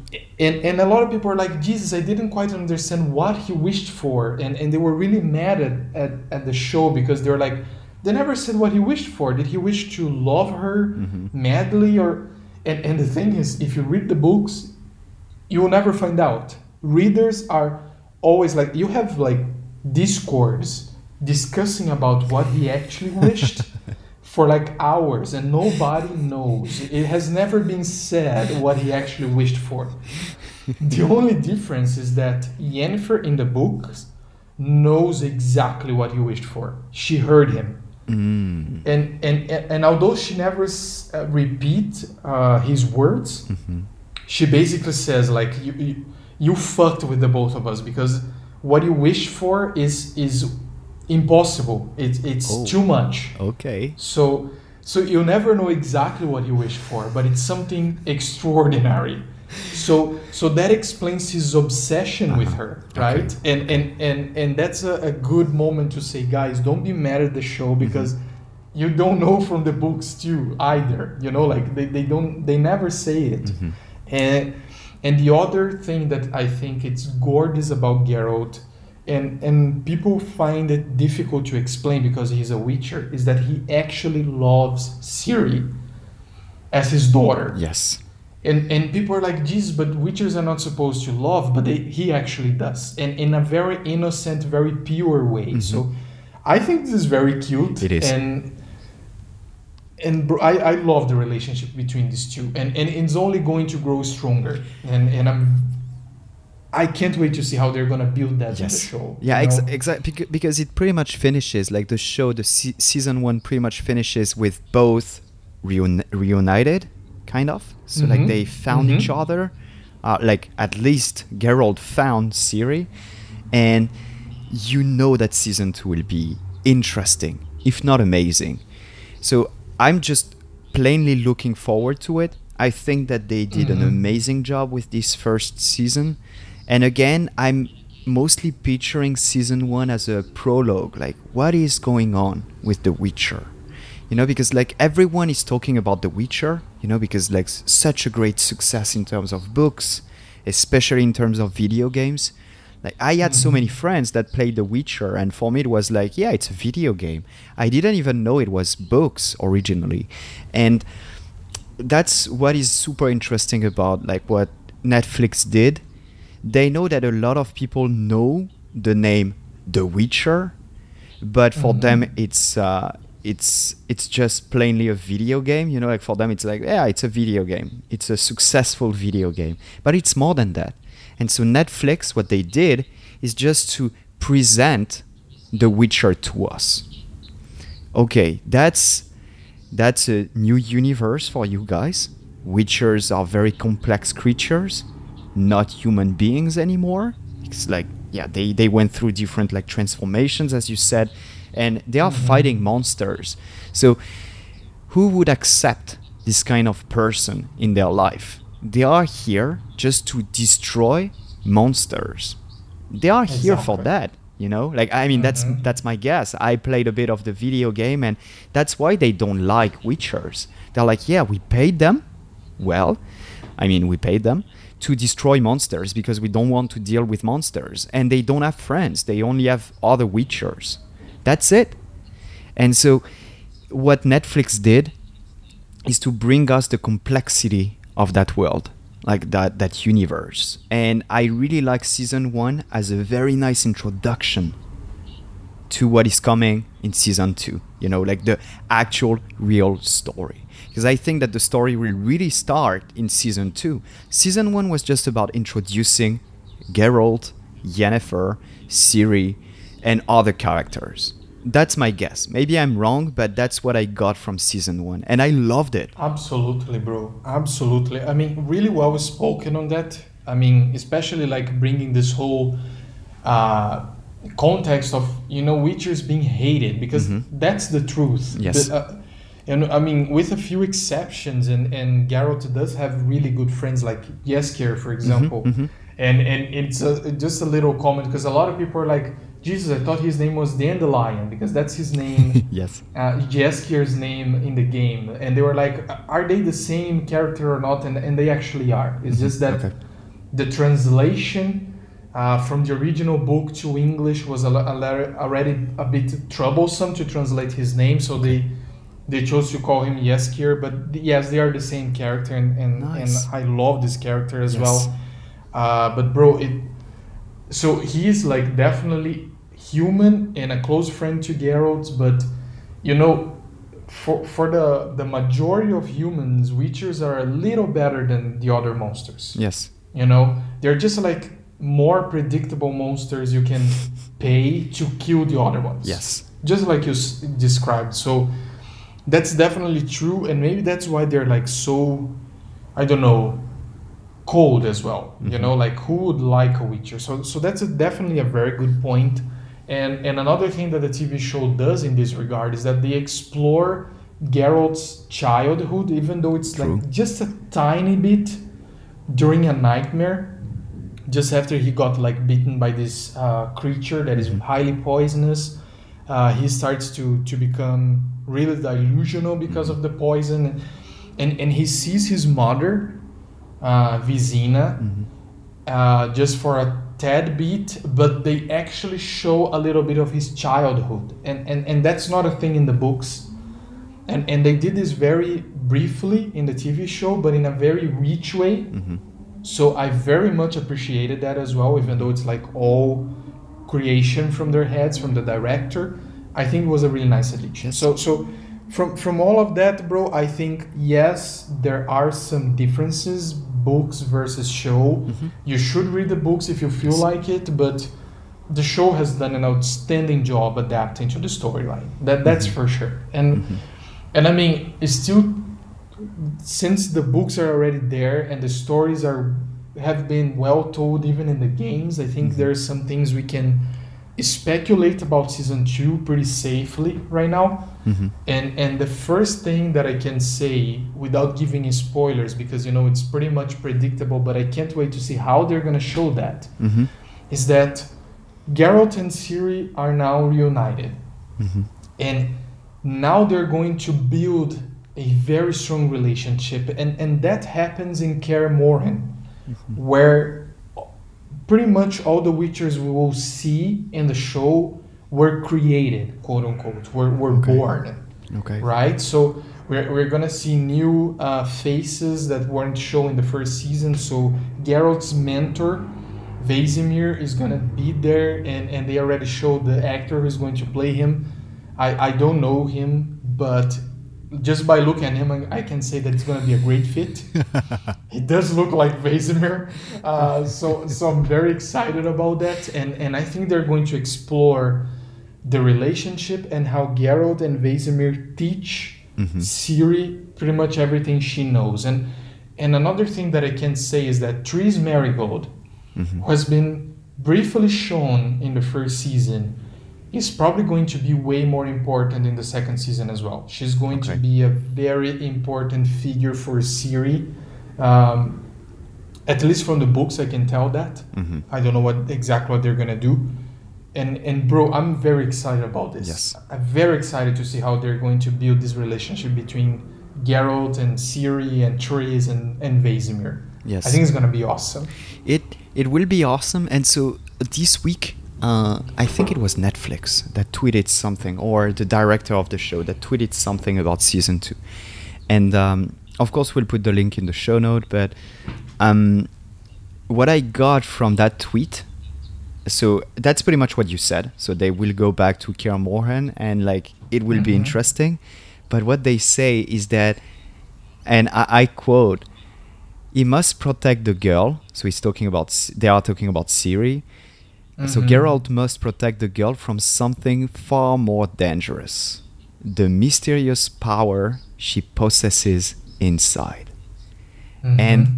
[SPEAKER 2] and and a lot of people are like jesus i didn't quite understand what he wished for. And and they were really mad at at, at the show because they were like they never said what he wished for. Did he wish to love her
[SPEAKER 1] hmm
[SPEAKER 2] madly or and and the thing is if you read the books you will never find out. Readers are always like you have like discourse discussing about what he actually [laughs] wished for like hours and nobody knows. It has never been said what he actually wished for. The only difference is that Yennefer in the books knows exactly what he wished for. She heard him.
[SPEAKER 1] Mm.
[SPEAKER 2] and and and although she never s- uh, repeat uh, his words
[SPEAKER 1] hmm
[SPEAKER 2] she basically says like you, you you fucked with the both of us because what you wish for is is impossible it, it's
[SPEAKER 1] Oh.
[SPEAKER 2] too much
[SPEAKER 1] Okay.
[SPEAKER 2] so so you'll never know exactly what you wish for but it's something extraordinary so so that explains his obsession with
[SPEAKER 1] Uh-huh.
[SPEAKER 2] her
[SPEAKER 1] Okay.
[SPEAKER 2] right and and and and that's a, a good moment to say guys don't be mad at the show because you don't know from the books too either you know like they, they don't they never say it
[SPEAKER 1] hmm
[SPEAKER 2] and and the other thing that I think it's gorgeous about Geralt, and and people find it difficult to explain because he's a Witcher, is that he actually loves Ciri as his daughter.
[SPEAKER 1] Yes.
[SPEAKER 2] And and people are like, Jesus, but Witchers are not supposed to love, but they, he actually does, and in a very innocent, very pure way.
[SPEAKER 1] Mhm.
[SPEAKER 2] So, I think this is very cute.
[SPEAKER 1] It is.
[SPEAKER 2] and and I, I love the relationship between these two, and and it's only going to grow stronger. And and I'm I can't wait to see how they're gonna build that
[SPEAKER 1] Yes.
[SPEAKER 2] show.
[SPEAKER 1] Yeah,
[SPEAKER 2] you
[SPEAKER 1] ex- exactly. Because it pretty much finishes like the show. The se- season one pretty much finishes with both reun- reunited, kind of. So like
[SPEAKER 2] Mhm.
[SPEAKER 1] they found
[SPEAKER 2] Mhm.
[SPEAKER 1] each other. Uh, like at least Geralt found Ciri, and you know that season two will be interesting, if not amazing. So I'm just plainly looking forward to it. I think that they did an
[SPEAKER 2] Mhm.
[SPEAKER 1] amazing job with this first season. And again, I'm mostly picturing season one as a prologue. Like, what is going on with The Witcher? You know, because like everyone is talking about The Witcher, you know, because like such a great success in terms of books, especially in terms of video games. Like I had so mm-hmm. many friends that played The Witcher, and for me it was like, yeah, it's a video game. I didn't even know it was books originally, and that's what is super interesting about like what Netflix did. They know that a lot of people know the name The Witcher, but for them it's uh, it's it's just plainly a video game. You know, like for them it's like yeah, it's a video game. It's a successful video game, but it's more than that. And so Netflix, what they did is just to present The Witcher to us. Okay, that's that's a new universe for you guys. Witchers are very complex creatures, not human beings anymore. It's like yeah, they, they went through different like transformations as you said, and they are fighting monsters. So who would accept this kind of person in their life? They are here just to destroy monsters. They are here for that, you know? Like I mean that's
[SPEAKER 2] Mhm.
[SPEAKER 1] that's my guess. I played a bit of the video game and that's why they don't like witchers. They're like, "Yeah, we paid them. Well, I mean, we paid them to destroy monsters because we don't want to deal with monsters and they don't have friends. They only have other witchers. That's it." And so what Netflix did is to bring us the complexity of that world like that that universe and i really like season 1 as a very nice introduction to what is coming in season 2 you know like the actual real story because i think that the story will really start in season 2 season 1 was just about introducing Geralt, Yennefer, Ciri and other characters that's my guess maybe i'm wrong but that's what i got from season 1 and i loved it
[SPEAKER 2] Absolutely, bro. Absolutely. I mean, really well spoken on that. I mean, especially like bringing this whole uh, context of you know Witchers being hated because that's the truth.
[SPEAKER 1] Yes.
[SPEAKER 2] The, uh, and I mean, with a few exceptions, and and Geralt does have really good friends like Jaskier, for example.
[SPEAKER 1] mhm.
[SPEAKER 2] And and it's a, just a little comment because a lot of people are like, Jesus, I thought his name was Dandelion because that's his name [laughs]
[SPEAKER 1] yes
[SPEAKER 2] uh, Jaskier's name in the game, and they were like, "Are they the same character or not?" And and they actually are. It's just that
[SPEAKER 1] Okay.
[SPEAKER 2] the translation uh, from the original book to English was a, lo- a already a bit troublesome to translate his name, so they they chose to call him Jaskier. But yes, they are the same character, and and,
[SPEAKER 1] Nice.
[SPEAKER 2] and I love this character as
[SPEAKER 1] Yes.
[SPEAKER 2] well. Uh, but bro, it so he is like definitely human and a close friend to Geralt, but you know, for for the the majority of humans, Witchers are a little better than the other monsters.
[SPEAKER 1] yes
[SPEAKER 2] You know, they're just like more predictable monsters you can pay to kill the other ones.
[SPEAKER 1] yes
[SPEAKER 2] Just like you s- described. So that's definitely true, and maybe that's why they're like so, I don't know, cold as well. You mm-hmm. know, like who would like a Witcher? So so that's a, definitely a very good point. And and another thing that the TV show does in this regard is that they explore Geralt's childhood, even though it's
[SPEAKER 1] True.
[SPEAKER 2] like just a tiny bit during a nightmare. Just after he got like bitten by this uh, creature that is highly poisonous, uh, he starts to to become really delusional because of the poison, and and he sees his mother, uh, Visenna, uh, just for a tad bit, but they actually show a little bit of his childhood, and and, and that's not a thing in the books, and and they did this very briefly in the TV show, but in a very rich way. So I very much appreciated that as well, even though it's like all creation from their heads, from the director. I think it was a really nice addition. So so from from all of that, bro, I think yes, there are some differences, books versus show. Mm-hmm. You should read the books if you feel
[SPEAKER 1] Yes.
[SPEAKER 2] like it, but the show has done an outstanding job adapting to the storyline. That that's mm-hmm. for sure. And mm-hmm. and I mean, it's still since the books are already there and the stories are have been well told even in the games. I think there's some things we can speculate about season two pretty safely right now.
[SPEAKER 1] Mm-hmm.
[SPEAKER 2] And and the first thing that I can say without giving spoilers, because you know it's pretty much predictable, but I can't wait to see how they're gonna show that,
[SPEAKER 1] Mm-hmm.
[SPEAKER 2] is that Geralt and Ciri are now reunited.
[SPEAKER 1] Mm-hmm.
[SPEAKER 2] And now they're going to build a very strong relationship. And, and that happens in Kaer Morhen, where pretty much all the Witchers we will see in the show were created, quote unquote, were, were
[SPEAKER 1] Okay.
[SPEAKER 2] born
[SPEAKER 1] Okay.
[SPEAKER 2] right? So we're, we're gonna see new uh, faces that weren't shown in the first season. So Geralt's mentor, Vesemir, is gonna be there, and, and they already showed the actor who's going to play him. I, I don't know him, but just by looking at him, I, can say that it's gonna be a great fit. [laughs] he does look like Vesemir, uh, so so I'm very excited about that, and and I think they're going to explore the relationship and how Geralt and Vesemir teach
[SPEAKER 1] Mhm.
[SPEAKER 2] Ciri pretty much everything she knows. And and another thing that I can say is that Triss Merigold,
[SPEAKER 1] Mhm.
[SPEAKER 2] who has been briefly shown in the first season, is probably going to be way more important in the second season as well. She's going to be a very important figure for Ciri. Um, at least from the books, I can tell that.
[SPEAKER 1] Mm-hmm.
[SPEAKER 2] I don't know what exactly what they're gonna do. And and bro, I'm very excited about this.
[SPEAKER 1] Yes.
[SPEAKER 2] I'm very excited to see how they're going to build this relationship between Geralt and Ciri and Therese and, and Vesemir.
[SPEAKER 1] Yes.
[SPEAKER 2] I think it's gonna be awesome.
[SPEAKER 1] It it will be awesome. And so this week, uh, I think it was Netflix that tweeted something, or the director of the show that tweeted something about season two. And um, of course, we'll put the link in the show note. But um, what I got from that tweet, so that's pretty much what you said. So they will go back to Kaer Morhen, and like it will be
[SPEAKER 2] Mhm.
[SPEAKER 1] interesting. But what they say is that, and I, I quote, he must protect the girl. So he's talking about they are talking about Ciri. So. Geralt must protect the girl from something far more dangerous, the mysterious power she possesses inside.
[SPEAKER 2] Mhm.
[SPEAKER 1] And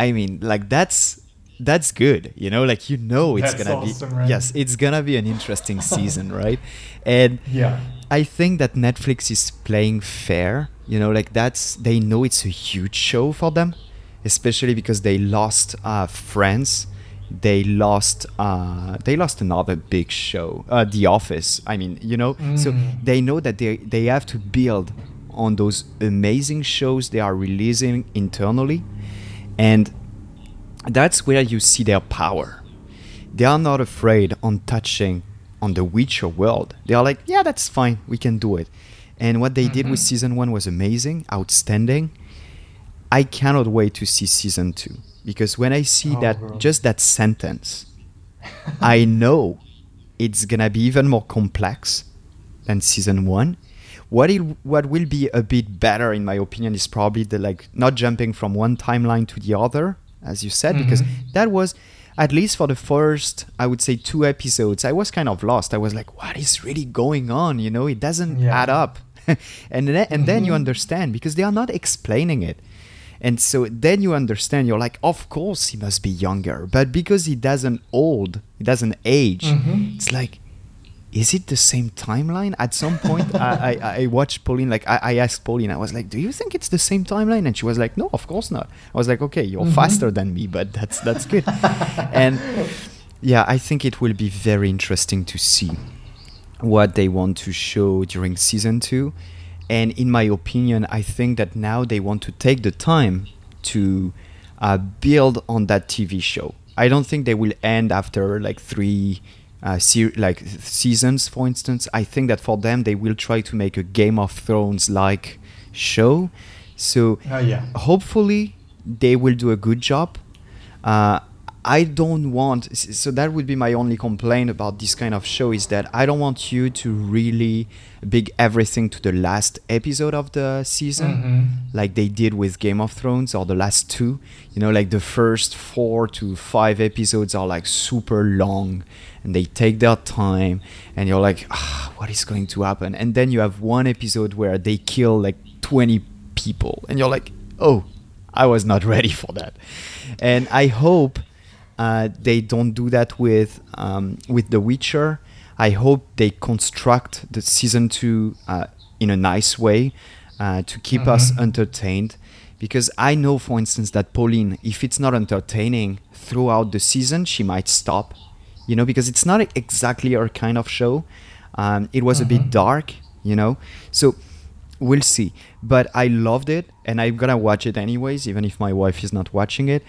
[SPEAKER 1] I mean, like that's that's good, you know, like you know it's
[SPEAKER 2] That's
[SPEAKER 1] gonna
[SPEAKER 2] awesome,
[SPEAKER 1] be
[SPEAKER 2] right?
[SPEAKER 1] yes, it's gonna be an interesting [laughs] season, right? And
[SPEAKER 2] yeah.
[SPEAKER 1] I think that Netflix is playing fair. You know, like that's they know it's a huge show for them, especially because they lost uh, Friends, they lost uh, they lost another big show, uh, The Office. I mean, you know, so
[SPEAKER 2] Mm.
[SPEAKER 1] they know that they they have to build on those amazing shows they are releasing internally, and that's where you see their power they are not afraid on touching on the Witcher world. They are like, yeah, that's fine, we can do it. And what they did with
[SPEAKER 2] Mhm.
[SPEAKER 1] season one was amazing, outstanding. I cannot wait to see season two because when I see
[SPEAKER 2] Oh,
[SPEAKER 1] that
[SPEAKER 2] bro.
[SPEAKER 1] just that sentence, I [laughs] know it's gonna be even more complex than season one. What it what will be a bit better in my opinion is probably the like not jumping from one timeline to the other, as you said, because
[SPEAKER 2] Mhm.
[SPEAKER 1] that was at least for the first I would say two episodes, I was kind of lost. I was like, what is really going on? You know, it doesn't
[SPEAKER 2] Yeah.
[SPEAKER 1] add up. [laughs] and then, and then you
[SPEAKER 2] Mhm.
[SPEAKER 1] understand because they are not explaining it. And so then you understand, you're like, of course he must be younger. But because he doesn't old, he doesn't age,
[SPEAKER 2] Mhm.
[SPEAKER 1] it's like, is it the same timeline? At some point, I, I, I watched Pauline, like, I, I asked Pauline, I was like, do you think it's the same timeline? And she was like, no, of course not. I was like, okay, you're
[SPEAKER 2] Mhm.
[SPEAKER 1] faster than me, but that's, that's good. and yeah, I think it will be very interesting to see what they want to show during season two. And in my opinion, I think that now they want to take the time to uh, build on that TV show. I don't think they will end after like three uh, se- like seasons, for instance. I think that for them, they will try to make a Game of Thrones like show. So
[SPEAKER 2] Oh yeah.
[SPEAKER 1] hopefully they will do a good job uh, i don't want so that would be my only complaint about this kind of show is that i don't want you to really big everything to the last episode of the season
[SPEAKER 2] Mhm.
[SPEAKER 1] like they did with game of thrones or the last two. You know like the first four to five episodes are like super long and they take their time and you're like ah, what is going to happen? And then you have one episode where they kill like 20 people and you're like oh i was not [laughs] ready for that. And i hope uh, they don't do that with um, with the witcher I hope they construct the season two uh, in a nice way uh, to keep us
[SPEAKER 2] Mhm.
[SPEAKER 1] entertained. Because I know, for instance, that Pauline, if it's not entertaining throughout the season, she might stop. You know, because it's not exactly her kind of show. Um, it was a bit
[SPEAKER 2] Mhm.
[SPEAKER 1] dark, you know. So we'll see. But I loved it, and I'm gonna watch it anyways, even if my wife is not watching it.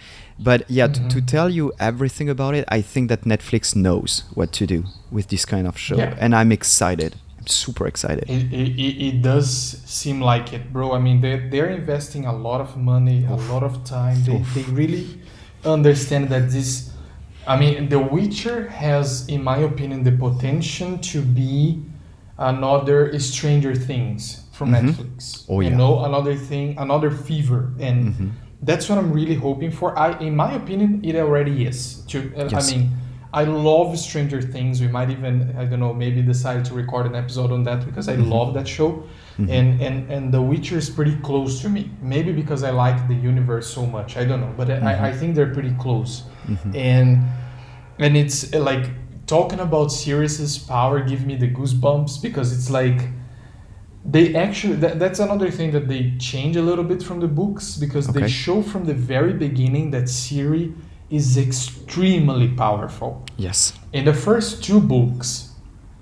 [SPEAKER 1] But yeah, t- to
[SPEAKER 2] Mhm.
[SPEAKER 1] tell you everything about it, I think that Netflix knows what to do with this kind of show,
[SPEAKER 2] Yeah.
[SPEAKER 1] and I'm excited. I'm super excited.
[SPEAKER 2] It, it, it does seem like it, bro. I mean, they they're investing a lot of money, a lot of time. They,
[SPEAKER 1] Oof.
[SPEAKER 2] they really understand that this. I mean, The Witcher has, in my opinion, the potential to be another Stranger Things from
[SPEAKER 1] Mhm.
[SPEAKER 2] Netflix.
[SPEAKER 1] Oh,
[SPEAKER 2] you know, another thing, another fever, and
[SPEAKER 1] Mhm.
[SPEAKER 2] that's what I'm really hoping for. I, in my opinion, it already is. To, uh,
[SPEAKER 1] Yes.
[SPEAKER 2] I mean, I love Stranger Things. We might even, I don't know, maybe decide to record an episode on that because I
[SPEAKER 1] Mhm.
[SPEAKER 2] love that show.
[SPEAKER 1] Mhm.
[SPEAKER 2] And, and and The Witcher is pretty close to me. Maybe because I like the universe so much. I don't know, but. I, I think they're pretty close.
[SPEAKER 1] Mhm.
[SPEAKER 2] And and it's like talking about Ciri's power give me the goosebumps because it's like they actually that, that's another thing that they change a little bit from the books because they show from the very beginning that Ciri is extremely powerful.
[SPEAKER 1] Yes.
[SPEAKER 2] In the first two books,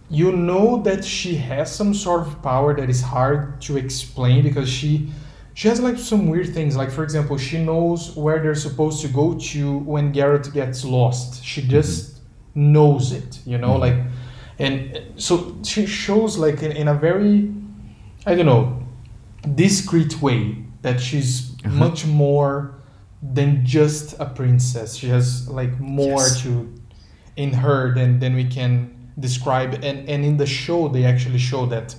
[SPEAKER 2] you know that she has some sort of power that is hard to explain because she she has like some weird things. Like for example, she knows where they're supposed to go to when Geralt gets lost. She just knows it, you know,
[SPEAKER 1] Mhm.
[SPEAKER 2] like and so she shows like in, in a very I don't know discreet way that she's
[SPEAKER 1] Uh-huh.
[SPEAKER 2] much more than just a princess. She has like more
[SPEAKER 1] Yes.
[SPEAKER 2] to in her than than we can describe. And and in the show they actually show that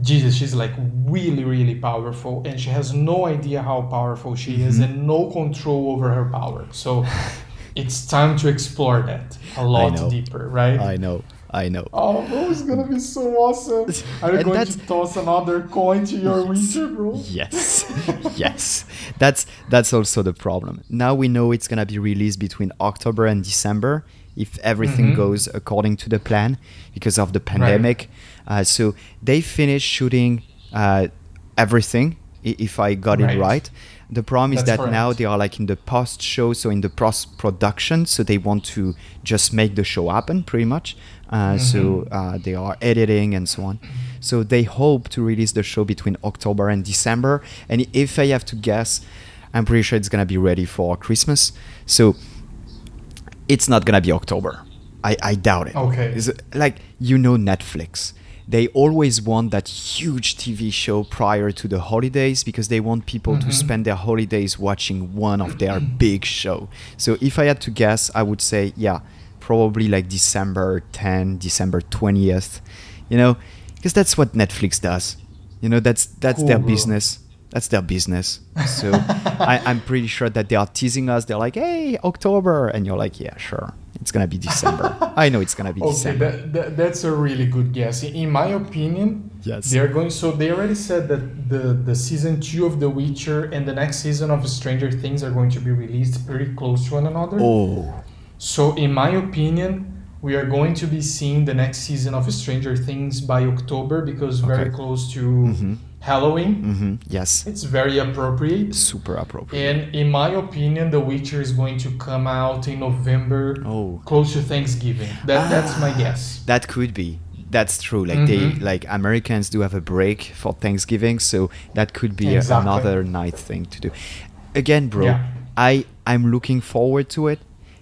[SPEAKER 2] Jesus, she's like really, really powerful, and she has no idea how powerful she is
[SPEAKER 1] Mhm.
[SPEAKER 2] and no control over her power. So [laughs] it's time to explore that a lot deeper, right?
[SPEAKER 1] I know. I know.
[SPEAKER 2] Oh, bro, it's gonna be so awesome. [laughs] Are you
[SPEAKER 1] And
[SPEAKER 2] going to toss another coin to your Witcher, bro?
[SPEAKER 1] Yes, [laughs] yes. That's that's also the problem. Now we know it's gonna be released between October and December if everything
[SPEAKER 2] Mhm.
[SPEAKER 1] goes according to the plan because of the pandemic. Uh, so they finished shooting uh, everything. If I got
[SPEAKER 2] Right.
[SPEAKER 1] it right. The problem is
[SPEAKER 2] That's
[SPEAKER 1] that now they are like in the post show, so in the post production, so they want to just make the show happen pretty much. Uh, So
[SPEAKER 2] Mhm.
[SPEAKER 1] uh, they are editing and so on. So they hope to release the show between October and December. And if I have to guess, I'm pretty sure it's gonna be ready for Christmas. So it's not gonna be October. I, I doubt it.
[SPEAKER 2] Okay.
[SPEAKER 1] It's, like you know Netflix. They always want that huge TV show prior to the holidays because they want people
[SPEAKER 2] Mhm.
[SPEAKER 1] to spend their holidays watching one of their big show. So if I had to guess, I would say yeah, probably like December 10, December 20th. You know, because that's what Netflix does. You know, that's that's their
[SPEAKER 2] bro.
[SPEAKER 1] business. That's their business. So I, I'm pretty sure that they are teasing us. They're like, "Hey, October," and you're like, "Yeah, sure, it's gonna be December." [laughs] I know it's gonna be
[SPEAKER 2] Okay,
[SPEAKER 1] December.
[SPEAKER 2] that, that, that's a really good guess. In my opinion,
[SPEAKER 1] Yes.
[SPEAKER 2] they're going. So they already said that the the season two of The Witcher and the next season of Stranger Things are going to be released pretty close to one another.
[SPEAKER 1] Oh,
[SPEAKER 2] So in my opinion, we are going to be seeing the next season of Stranger Things by October because very
[SPEAKER 1] Okay.
[SPEAKER 2] close to
[SPEAKER 1] Mhm.
[SPEAKER 2] Halloween.
[SPEAKER 1] mm-hmm. yes,
[SPEAKER 2] It's very appropriate.
[SPEAKER 1] super appropriate.
[SPEAKER 2] And in my opinion, The Witcher is going to come out in November,
[SPEAKER 1] Oh,
[SPEAKER 2] close to Thanksgiving. That that's my
[SPEAKER 1] Ah.
[SPEAKER 2] guess.
[SPEAKER 1] that could be. That's true. Like they,
[SPEAKER 2] Mhm.
[SPEAKER 1] like Americans do have a break for Thanksgiving, so that could be a- another nice thing to do. Again, bro,
[SPEAKER 2] Yeah.
[SPEAKER 1] I I'm looking forward to it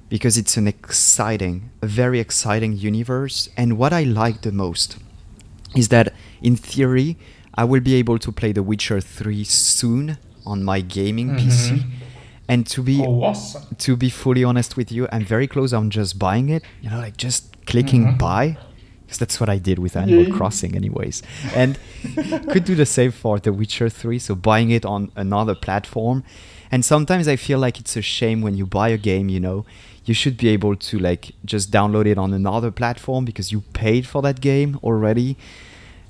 [SPEAKER 1] because it's an exciting, a very exciting universe. And what I like the most is that in theory, I will be able to play The Witcher 3 soon on my gaming PC.
[SPEAKER 2] Mhm.
[SPEAKER 1] And to be
[SPEAKER 2] Oh, awesome.
[SPEAKER 1] to be fully honest with you, I'm very close on just buying it. You know, like just clicking
[SPEAKER 2] Mhm.
[SPEAKER 1] buy, because that's what I did with Animal
[SPEAKER 2] Yeah.
[SPEAKER 1] Crossing, anyways. And [laughs] could do the same for The Witcher 3. So buying it on another platform. And sometimes I feel like it's a shame when you buy a game. You know, you should be able to like just download it on another platform because you paid for that game already.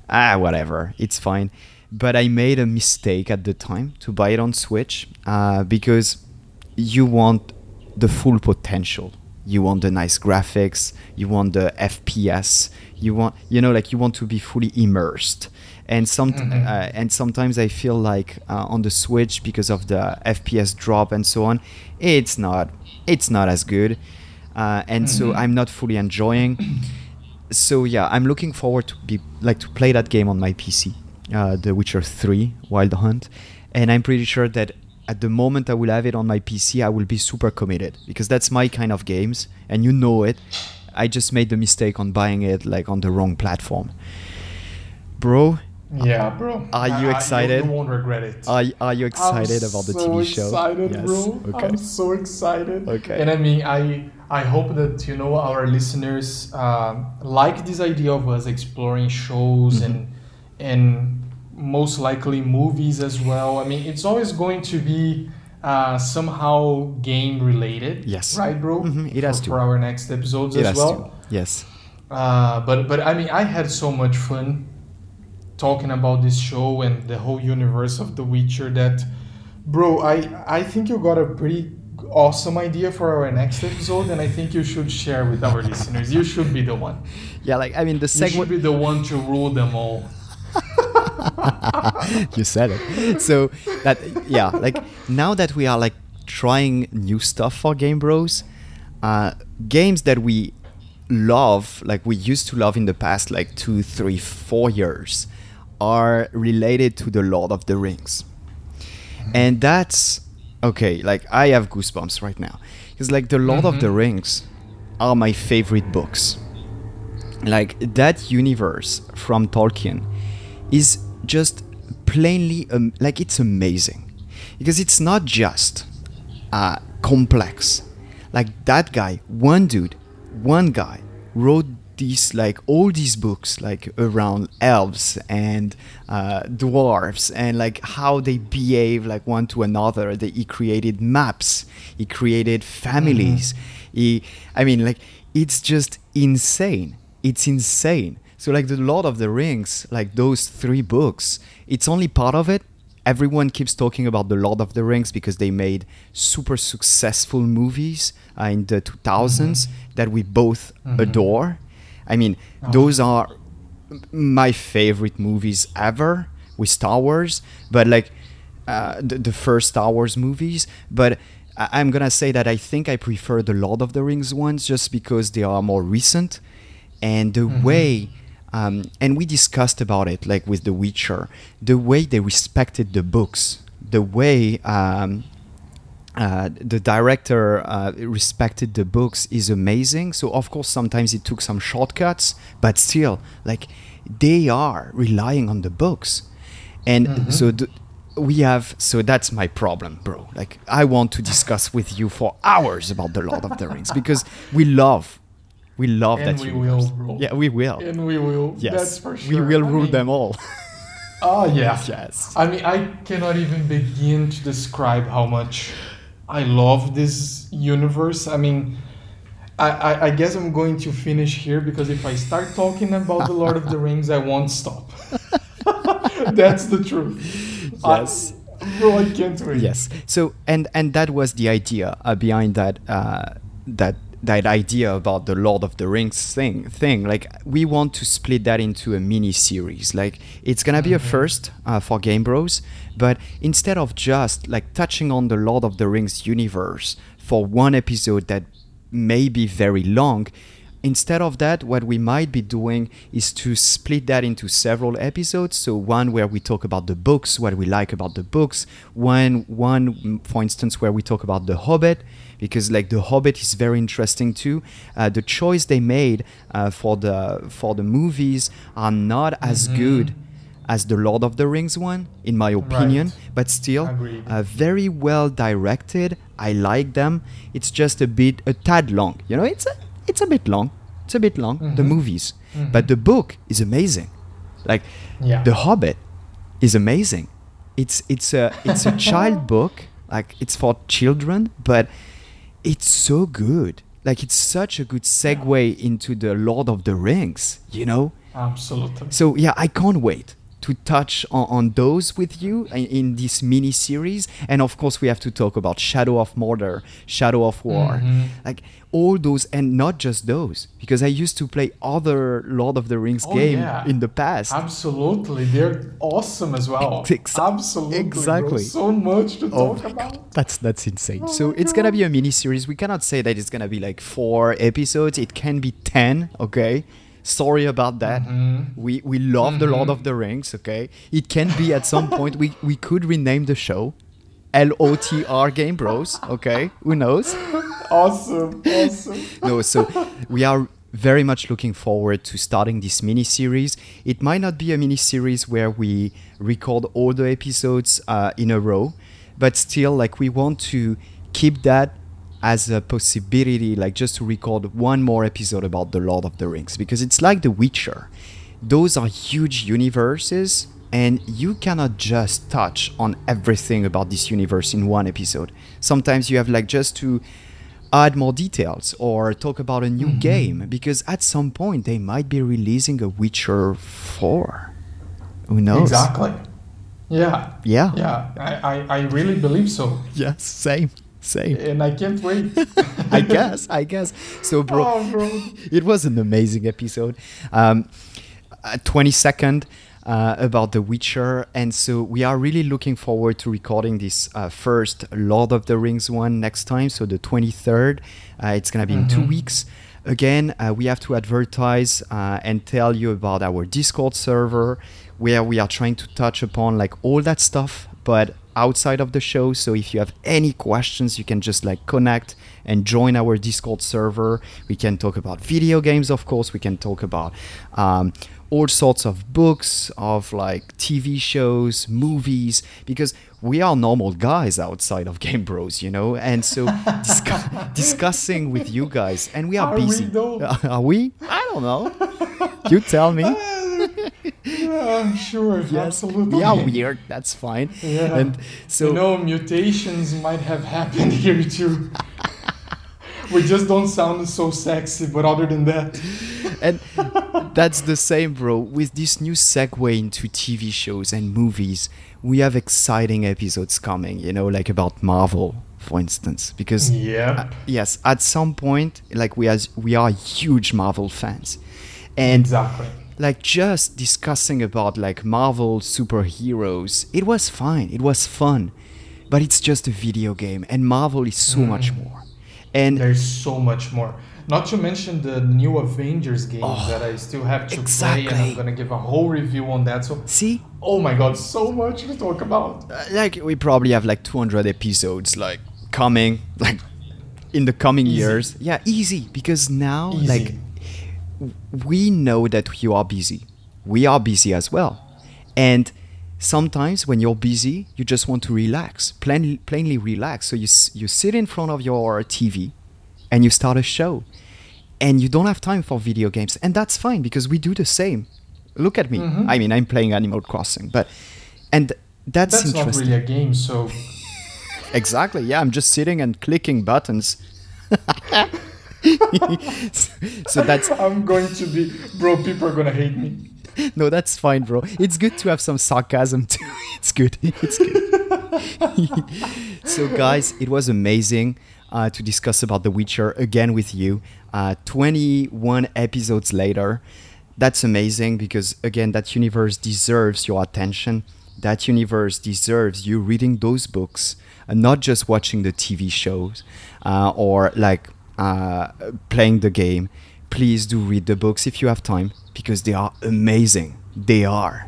[SPEAKER 1] Ah, whatever, it's fine. But I made a mistake at the time to buy it on Switch uh, because you want the full potential you want the nice graphics, you want the FPS, you want you know like you want to be fully immersed. And some
[SPEAKER 2] Mhm.
[SPEAKER 1] uh, and sometimes I feel like uh, on the Switch because of the FPS drop and so on, it's not it's not as good, uh, and so
[SPEAKER 2] Mhm.
[SPEAKER 1] I'm not fully enjoying. [clears throat] So yeah, I'm looking forward to be like to play that game on my PC, uh, The Witcher 3 Wild Hunt, and I'm pretty sure that at the moment I will have it on my PC, I will be super committed because that's my kind of games, and you know it. I just made the mistake on buying it like on the wrong platform, bro.
[SPEAKER 2] Yeah, bro.
[SPEAKER 1] Are you
[SPEAKER 2] I- I-
[SPEAKER 1] excited?
[SPEAKER 2] You, won't regret it.
[SPEAKER 1] Are, are you excited
[SPEAKER 2] I'm
[SPEAKER 1] about the
[SPEAKER 2] so
[SPEAKER 1] TV show?
[SPEAKER 2] excited,
[SPEAKER 1] yes.
[SPEAKER 2] bro.
[SPEAKER 1] Okay.
[SPEAKER 2] I'm so excited.
[SPEAKER 1] Okay.
[SPEAKER 2] And I mean, I I hope that you know our listeners um, like this idea of us exploring shows
[SPEAKER 1] Mm-hmm.
[SPEAKER 2] and and most likely movies as well. I mean, it's always going to be uh, somehow game related.
[SPEAKER 1] Yes.
[SPEAKER 2] Right, bro.
[SPEAKER 1] Mhm, it has
[SPEAKER 2] for,
[SPEAKER 1] to.
[SPEAKER 2] for our next episodes
[SPEAKER 1] It
[SPEAKER 2] as
[SPEAKER 1] has
[SPEAKER 2] well.
[SPEAKER 1] to. Yes.
[SPEAKER 2] Uh, but but I mean, I had so much fun talking about this show and the whole universe of The Witcher. That, bro, I I think you got a pretty awesome idea for our next episode, and I think you should share with our listeners. You should be the one.
[SPEAKER 1] Yeah, like I mean, the
[SPEAKER 2] You should be the one to rule them all. [laughs]
[SPEAKER 1] you said it. So that yeah, like now that we are like trying new stuff for Game Bros, uh, games that we love, like we used to love in the past, like two, three, four years, are related to the Lord of the Rings, and that's okay. Like I have goosebumps right now. Because like the Lord of the
[SPEAKER 2] Mhm.
[SPEAKER 1] Rings are my favorite books. Like that universe from Tolkien is just plainly um, like it's amazing. Because it's not just uh, complex. Like that guy one dude one guy wrote these like all these books like around elves and uh, dwarves and like how they behave like one to another. That he created maps. He created families. He i mean like it's just insane. It's insane. So like the lord of the rings like those three books it's only part of it. Everyone keeps talking about the lord of the rings because they made super successful movies uh, in the 2000s that we both
[SPEAKER 2] Mhm.
[SPEAKER 1] adore i mean
[SPEAKER 2] Oh.
[SPEAKER 1] those are my favorite movies ever with star wars but like uh, the, the first star wars movies but I- i'm gonna say that i think i prefer the lord of the rings ones just because they are more recent and the
[SPEAKER 2] Mhm.
[SPEAKER 1] way um, and we discussed about it like with the witcher the way they respected the books the way um, uh, the director uh, respected the books is amazing so of course sometimes it took some shortcuts but still like they are relying on the books and
[SPEAKER 2] Mhm.
[SPEAKER 1] so the, we have so that's my problem bro like i want to discuss with you for hours about the lord of the rings because we love we love
[SPEAKER 2] And
[SPEAKER 1] that
[SPEAKER 2] we
[SPEAKER 1] universe.
[SPEAKER 2] will, bro.
[SPEAKER 1] yeah we will
[SPEAKER 2] And we will.
[SPEAKER 1] yes
[SPEAKER 2] That's for sure.
[SPEAKER 1] we will
[SPEAKER 2] I
[SPEAKER 1] rule
[SPEAKER 2] mean-
[SPEAKER 1] them all [laughs]
[SPEAKER 2] Oh yeah.
[SPEAKER 1] yes
[SPEAKER 2] I mean, I cannot even begin to describe how much I love this universe. I mean, I, I, I guess I'm going to finish here because if I start talking about the Lord of the Rings, I won't stop. [laughs] That's the truth.
[SPEAKER 1] Yes.
[SPEAKER 2] I, I can't wait.
[SPEAKER 1] yes so and and that was the idea uh, behind that uh, that that idea about the lord of the rings thing thing like we want to split that into a mini series like it's gonna be a
[SPEAKER 2] Mhm.
[SPEAKER 1] first uh, for game bros but instead of just like touching on the lord of the rings universe for one episode that may be very long Instead of that, what we might be doing is to split that into several episodes. So one where we talk about the books, what we like about the books. One, one, mm, for instance, where we talk about the Hobbit, because like the Hobbit is very interesting too. Uh, the choice they made uh, for the for the movies are not as
[SPEAKER 2] Mhm.
[SPEAKER 1] good as the Lord of the Rings one, in my opinion.
[SPEAKER 2] Right.
[SPEAKER 1] But still, uh, very well directed. I like them. It's just a bit a tad long. You know, it's a it's a bit long. It's a bit long. The
[SPEAKER 2] Mhm.
[SPEAKER 1] movies,
[SPEAKER 2] Mhm.
[SPEAKER 1] but the book is amazing. Like
[SPEAKER 2] Yeah.
[SPEAKER 1] the Hobbit is amazing. It's it's a [laughs] it's a child book. Like it's for children, but it's so good. Like it's such a good segue into the Lord of the Rings. You know.
[SPEAKER 2] Absolutely.
[SPEAKER 1] So yeah, I can't wait to touch on, on those with you in, in this mini series. And of course, we have to talk about Shadow of Mordor, Shadow of War,
[SPEAKER 2] Mm-hmm.
[SPEAKER 1] like all those, and not just those, because I used to play other Lord of the Rings
[SPEAKER 2] Oh,
[SPEAKER 1] game
[SPEAKER 2] yeah.
[SPEAKER 1] in the past.
[SPEAKER 2] Absolutely, they're awesome as well.
[SPEAKER 1] Ex-
[SPEAKER 2] Absolutely, bro.
[SPEAKER 1] exactly.
[SPEAKER 2] So much to
[SPEAKER 1] Oh
[SPEAKER 2] talk about.
[SPEAKER 1] God, that's that's insane.
[SPEAKER 2] Oh
[SPEAKER 1] so it's gonna be a mini series. We cannot say that it's gonna be like four episodes. It can be ten. Okay, sorry about that.
[SPEAKER 2] Mm-hmm.
[SPEAKER 1] We we love the Lord of the Rings. Okay, it can be at some point. We we could rename the show. L O T R Game Bros. Okay, who knows?
[SPEAKER 2] Awesome, awesome.
[SPEAKER 1] no, so we are very much looking forward to starting this mini series. It might not be a mini series where we record all the episodes uh, in a row, but still, like, we want to keep that as a possibility, like, just to record one more episode about The Lord of the Rings, because it's like The Witcher. Those are huge universes, and you cannot just touch on everything about this universe in one episode. Sometimes you have, like, just to add more details or talk about a new mm-hmm. game because at some point they might be releasing a Witcher 4. Who knows?
[SPEAKER 2] Exactly. Yeah.
[SPEAKER 1] Yeah.
[SPEAKER 2] Yeah. I, I, I really believe so. [laughs]
[SPEAKER 1] Yes, same. Same.
[SPEAKER 2] And I can't wait. [laughs]
[SPEAKER 1] I guess. I guess. So, bro,
[SPEAKER 2] Oh, bro. [laughs]
[SPEAKER 1] it was an amazing episode. Um, uh, 20 second uh, about The Witcher, and so we are really looking forward to recording this uh, first Lord of the Rings one next time. So the 23rd, uh, it's gonna be in two weeks. Again, uh, we have to advertise uh, and tell you about our Discord server, where we are trying to touch upon like all that stuff, but outside of the show. So if you have any questions, you can just like connect and join our Discord server. We can talk about video games, of course. We can talk about um, all sorts of books, of like TV shows, movies, because we are normal guys outside of [laughs] Game Bros, you know. And so [laughs] discuss- discussing with you guys, and we are,
[SPEAKER 2] Are
[SPEAKER 1] busy.
[SPEAKER 2] though? [laughs]
[SPEAKER 1] Are we? I don't know. you tell me.
[SPEAKER 2] Yeah, sure. Absolutely.
[SPEAKER 1] We are weird. That's fine.
[SPEAKER 2] Yeah.
[SPEAKER 1] And so
[SPEAKER 2] you know, mutations might have happened [laughs] here too. [laughs] we just don't sound so sexy, but other than that,
[SPEAKER 1] and that's the same bro with this new segue into tv shows and movies we have exciting episodes coming you know like about marvel for instance because
[SPEAKER 2] yeah, uh,
[SPEAKER 1] yes at some point like we as we are huge marvel fans and
[SPEAKER 2] exactly.
[SPEAKER 1] Like just discussing about like marvel superheroes it was fine it was fun but it's just a video game and marvel is so much more and
[SPEAKER 2] There's so much more. Not to mention the new Avengers game that I still have to play, and
[SPEAKER 1] exactly.
[SPEAKER 2] I'm gonna give a whole review on that. So,
[SPEAKER 1] see
[SPEAKER 2] oh my god, so much to talk about.
[SPEAKER 1] Uh, like we probably have like 200 episodes like coming like in the coming
[SPEAKER 2] Easy.
[SPEAKER 1] years yeah easy because now
[SPEAKER 2] Easy.
[SPEAKER 1] like we know that you are busy. We are busy as well. And sometimes when you're busy you just want to relax plain, plainly relax. So you, you sit in front of your tv and you start a show and you don't have time for video games. And that's fine because we do the same. Look at me.
[SPEAKER 2] Mm-hmm.
[SPEAKER 1] i mean i'm playing animal crossing but and that's,
[SPEAKER 2] That's not really a game, so [laughs]
[SPEAKER 1] Exactly. Yeah, I'm just sitting and clicking buttons. [laughs] [laughs] so that's
[SPEAKER 2] I'm going to be, bro. People are gonna hate me.
[SPEAKER 1] no, that's fine, bro. It's good to have some sarcasm too. [laughs] It's good. It's good. [laughs] so, guys, it was amazing uh, to discuss about The Witcher again with you. Uh, 21 episodes later, that's amazing because again, that universe deserves your attention. That universe deserves you reading those books and not just watching the TV shows uh, or like uh, playing the game. Please do read the books if you have time because they are amazing. They are.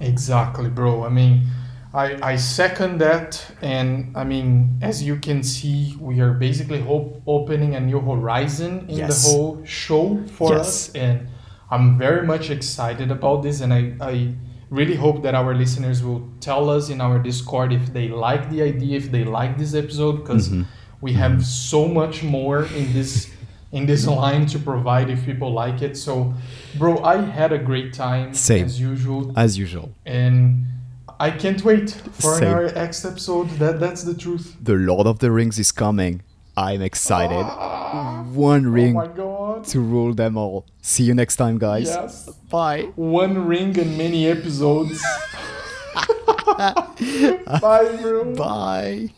[SPEAKER 2] Exactly, bro. I mean, I I second that, and I mean, as you can see, we are basically hope opening a new horizon in
[SPEAKER 1] Yes.
[SPEAKER 2] the whole show for
[SPEAKER 1] Yes.
[SPEAKER 2] us, and I'm very much excited about this, and I I really hope that our listeners will tell us in our Discord if they like the idea, if they like this episode, because
[SPEAKER 1] Mm-hmm.
[SPEAKER 2] We have mm-hmm. so much more in this in this mm-hmm. line to provide if people like it. So, bro, I had a great time
[SPEAKER 1] Same.
[SPEAKER 2] as usual
[SPEAKER 1] As usual.
[SPEAKER 2] and I can't wait for
[SPEAKER 1] Same.
[SPEAKER 2] our next episode. That that's the truth.
[SPEAKER 1] The Lord of the Rings is coming. I'm excited. Ah. One oh ring.
[SPEAKER 2] Oh god! god.
[SPEAKER 1] to rule them all. See you next time, guys.
[SPEAKER 2] Yes.
[SPEAKER 1] Bye.
[SPEAKER 2] One ring and many episodes. [laughs] Bye, bro.
[SPEAKER 1] Bye.